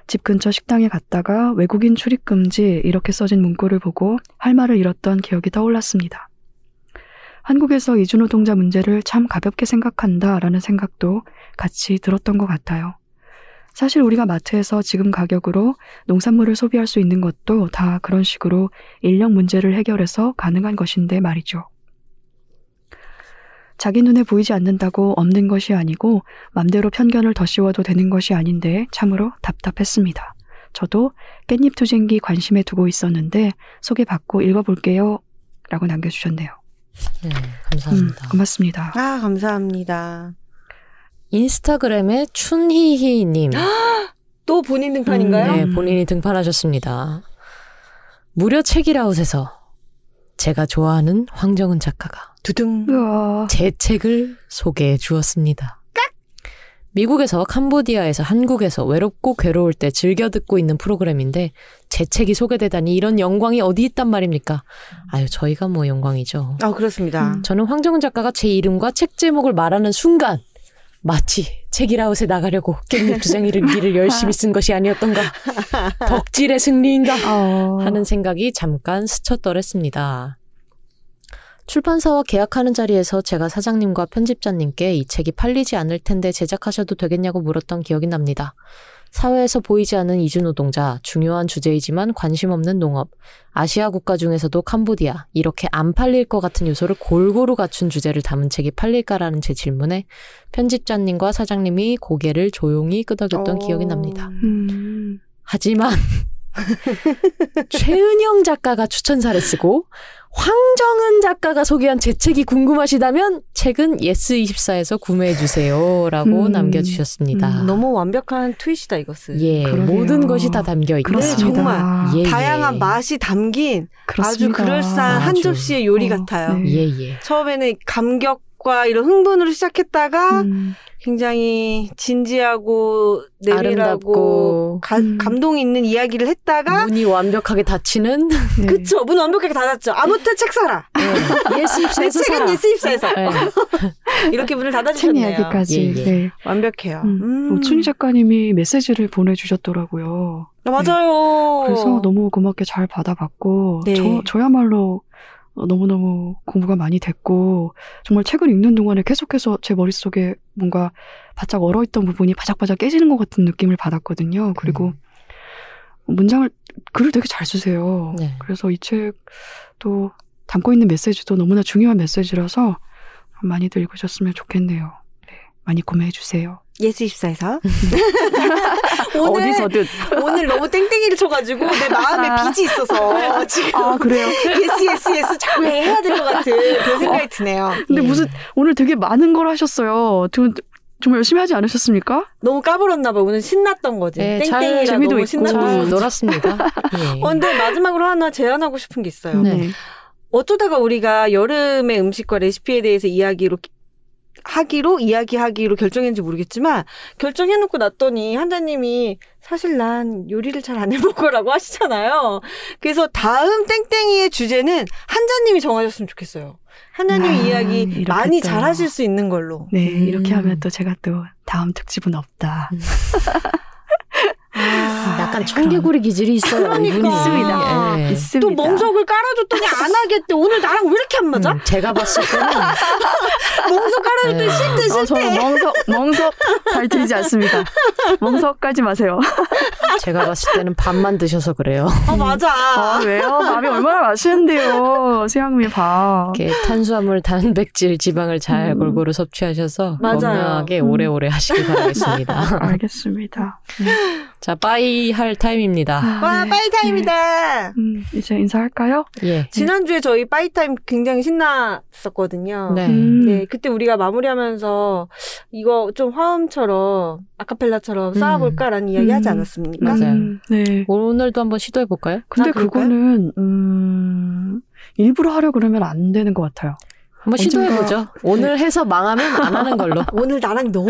집 근처 식당에 갔다가 외국인 출입 금지 이렇게 써진 문구를 보고 할 말을 잃었던 기억이 떠올랐습니다. 한국에서 이주노동자 문제를 참 가볍게 생각한다라는 생각도 같이 들었던 것 같아요. 사실 우리가 마트에서 지금 가격으로 농산물을 소비할 수 있는 것도 다 그런 식으로 인력 문제를 해결해서 가능한 것인데 말이죠. 자기 눈에 보이지 않는다고 없는 것이 아니고 맘대로 편견을 더 씌워도 되는 것이 아닌데 참으로 답답했습니다. 저도 깻잎 투쟁기 관심에 두고 있었는데 소개받고 읽어볼게요. 라고 남겨주셨네요. 네, 음, 감사합니다. 고맙습니다. 아, 감사합니다. 인스타그램에 춘희희님. *gasps* 또 본인 등판인가요? 네, 본인이 등판하셨습니다. 무려 책이라웃에서 제가 좋아하는 황정은 작가가 두둥. 우와. 제 책을 소개해 주었습니다. 미국에서 캄보디아에서 한국에서 외롭고 괴로울 때 즐겨 듣고 있는 프로그램인데 제 책이 소개되다니 이런 영광이 어디 있단 말입니까? 아유 저희가 뭐 영광이죠. 아, 그렇습니다. 음. 저는 황정은 작가가 제 이름과 책 제목을 말하는 순간 마치 책이라웃에 나가려고 깻잎 두장이를 길을 열심히 쓴 것이 아니었던가 덕질의 승리인가 어, 하는 생각이 잠깐 스쳤더랬습니다. 출판사와 계약하는 자리에서 제가 사장님과 편집자님께 이 책이 팔리지 않을 텐데 제작하셔도 되겠냐고 물었던 기억이 납니다. 사회에서 보이지 않는 이주노동자, 중요한 주제이지만 관심 없는 농업, 아시아 국가 중에서도 캄보디아, 이렇게 안 팔릴 것 같은 요소를 골고루 갖춘 주제를 담은 책이 팔릴까라는 제 질문에 편집자님과 사장님이 고개를 조용히 끄덕였던 어. 기억이 납니다. 음, 하지만 *laughs* 최은영 작가가 추천사를 쓰고 황정은 작가가 소개한 제 책이 궁금하시다면 책은 예스24에서 구매해 주세요라고 음. 남겨주셨습니다. 음, 너무 완벽한 트윗이다, 이것은. 예, 그러게요. 모든 것이 다 담겨 있고 그렇습니다. 정말. 예, 다양한 예. 맛이 담긴 아주 그렇습니다. 그럴싸한 한 아주. 접시의 요리 어, 같아요. 네. 예, 예. 처음에는 감격 과 이런 흥분으로 시작했다가 음, 굉장히 진지하고 내밀하고 아름답고 가- 음. 감동 있는 이야기를 했다가 문이 완벽하게 닫히는 네. 그쵸 문 완벽하게 닫았죠. 아무튼 책 사라. 예스 내 입사에서 책은. 예스입사에서 예. *laughs* 이렇게 문을 책 닫아주셨네요. 이야기까지. 예, 예. 네. 완벽해요. 음. 음. 오춘희 작가님이 메시지를 보내주셨더라고요. 아, 맞아요. 그래서 너무 고맙게 잘 받아봤고, 네. 저, 저야말로 어, 너무너무 공부가 많이 됐고, 정말 책을 읽는 동안에 계속해서 제 머릿속에 뭔가 바짝 얼어있던 부분이 바짝바짝 깨지는 것 같은 느낌을 받았거든요. 그리고 음. 문장을, 글을 되게 잘 쓰세요. 네. 그래서 이 책도 담고 있는 메시지도 너무나 중요한 메시지라서 많이들 읽으셨으면 좋겠네요. 네. 많이 구매해 주세요. 예스이십사에서 *laughs* 오늘 어디서든. 오늘 너무 땡땡이를 쳐가지고 내 마음에 빚이 있어서 지금 아, 그래요? 예스 예스 예스 자꾸 해야 될 것 같은 그런 생각이 드네요. 근데 예. 무슨 오늘 되게 많은 걸 하셨어요. 좀 정말 열심히 하지 않으셨습니까? 너무 까불었나 봐. 오늘 신났던 거지. 예, 잘 땡땡이라 재미도 너무 있고. 신났던. 놀았습니다. *laughs* 예. 어, 근데 마지막으로 하나 제안하고 싶은 게 있어요. 네. 어쩌다가 우리가 여름의 음식과 레시피에 대해서 이야기로 하기로 이야기하기로 결정했는지 모르겠지만 결정해놓고 났더니 한자님이 사실 난 요리를 잘 안 해먹어라고 *laughs* 하시잖아요. 그래서 다음 땡땡이의 주제는 한자님이 정하셨으면 좋겠어요. 한자님 아, 이야기 많이 또. 잘 하실 수 있는 걸로. 네, 음. 이렇게 하면 또 제가 또 다음 특집은 없다. *laughs* 아, 약간 청개구리 기질이 있어요. 그러니까. 있습니다. 예. 있습니다. 또 멍석을 깔아줬더니 안 하겠대. 오늘 나랑 왜 이렇게 안 맞아? 음, 제가 봤을 때는 *laughs* 멍석 깔아줬더니 네. 싫대 어, 저는 싫대. 멍석, 멍석 잘 들지 않습니다. 멍석 깔지 마세요. *laughs* 제가 봤을 때는 밥만 드셔서 그래요. 아 맞아. 아, 왜요? 밥이 얼마나 맛있는데요. 수향미 밥. 이렇게 탄수화물, 단백질, 지방을 잘 음. 골고루 섭취하셔서 맞아요. 건강하게 음. 오래오래 하시길 바라겠습니다. *laughs* 알겠습니다. 자, bye 할 타임입니다. 와 bye 타임이다. 음, 이제 인사할까요? 예. 지난주에 저희 bye 타임 굉장히 신났었거든요. 네. 음. 네, 그때 우리가 마무리하면서 이거 좀 화음처럼 아카펠라처럼 음. 쌓아볼까라는 이야기 하지 음. 않았습니까? 맞아요. 음, 네. 오늘도 한번 시도해 볼까요? 근데 아? 그거는, 음, 일부러 하려 그러면 안 되는 것 같아요. 한번 시도해보죠. 오늘 해서 망하면 안 하는 걸로. *laughs* 오늘 나랑 너무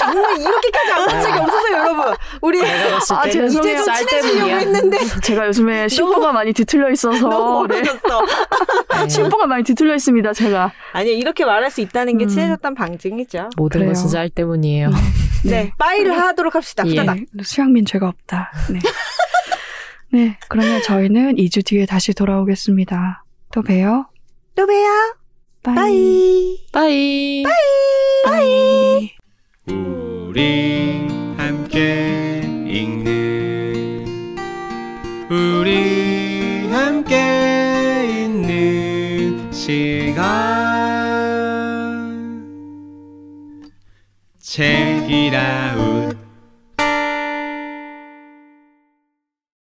정말 이렇게까지 안 한 적이 없었어요, 여러분. 우리 아. 이제 좀쌀 친해지려고. 했는데 제가 요즘에 심보가 많이 뒤틀려 있어서 너무 네. 멀어졌어. 네. *laughs* 심보가 많이 뒤틀려 있습니다. 제가 아니 이렇게 말할 수 있다는 게 음. 친해졌다는 방증이죠. 모든 그래요. 것은 쌀 때문이에요. *laughs* 네, bye를 하도록 합시다. 예. 후다닥. 네, 수향미는 죄가 없다. 네. 네, 그러면 저희는 2주 뒤에 다시 돌아오겠습니다. 또 봬요. 또 봬요. Bye. Bye. Bye. Bye. 우리 함께 읽는 우리 함께 있는 시간 책이라웃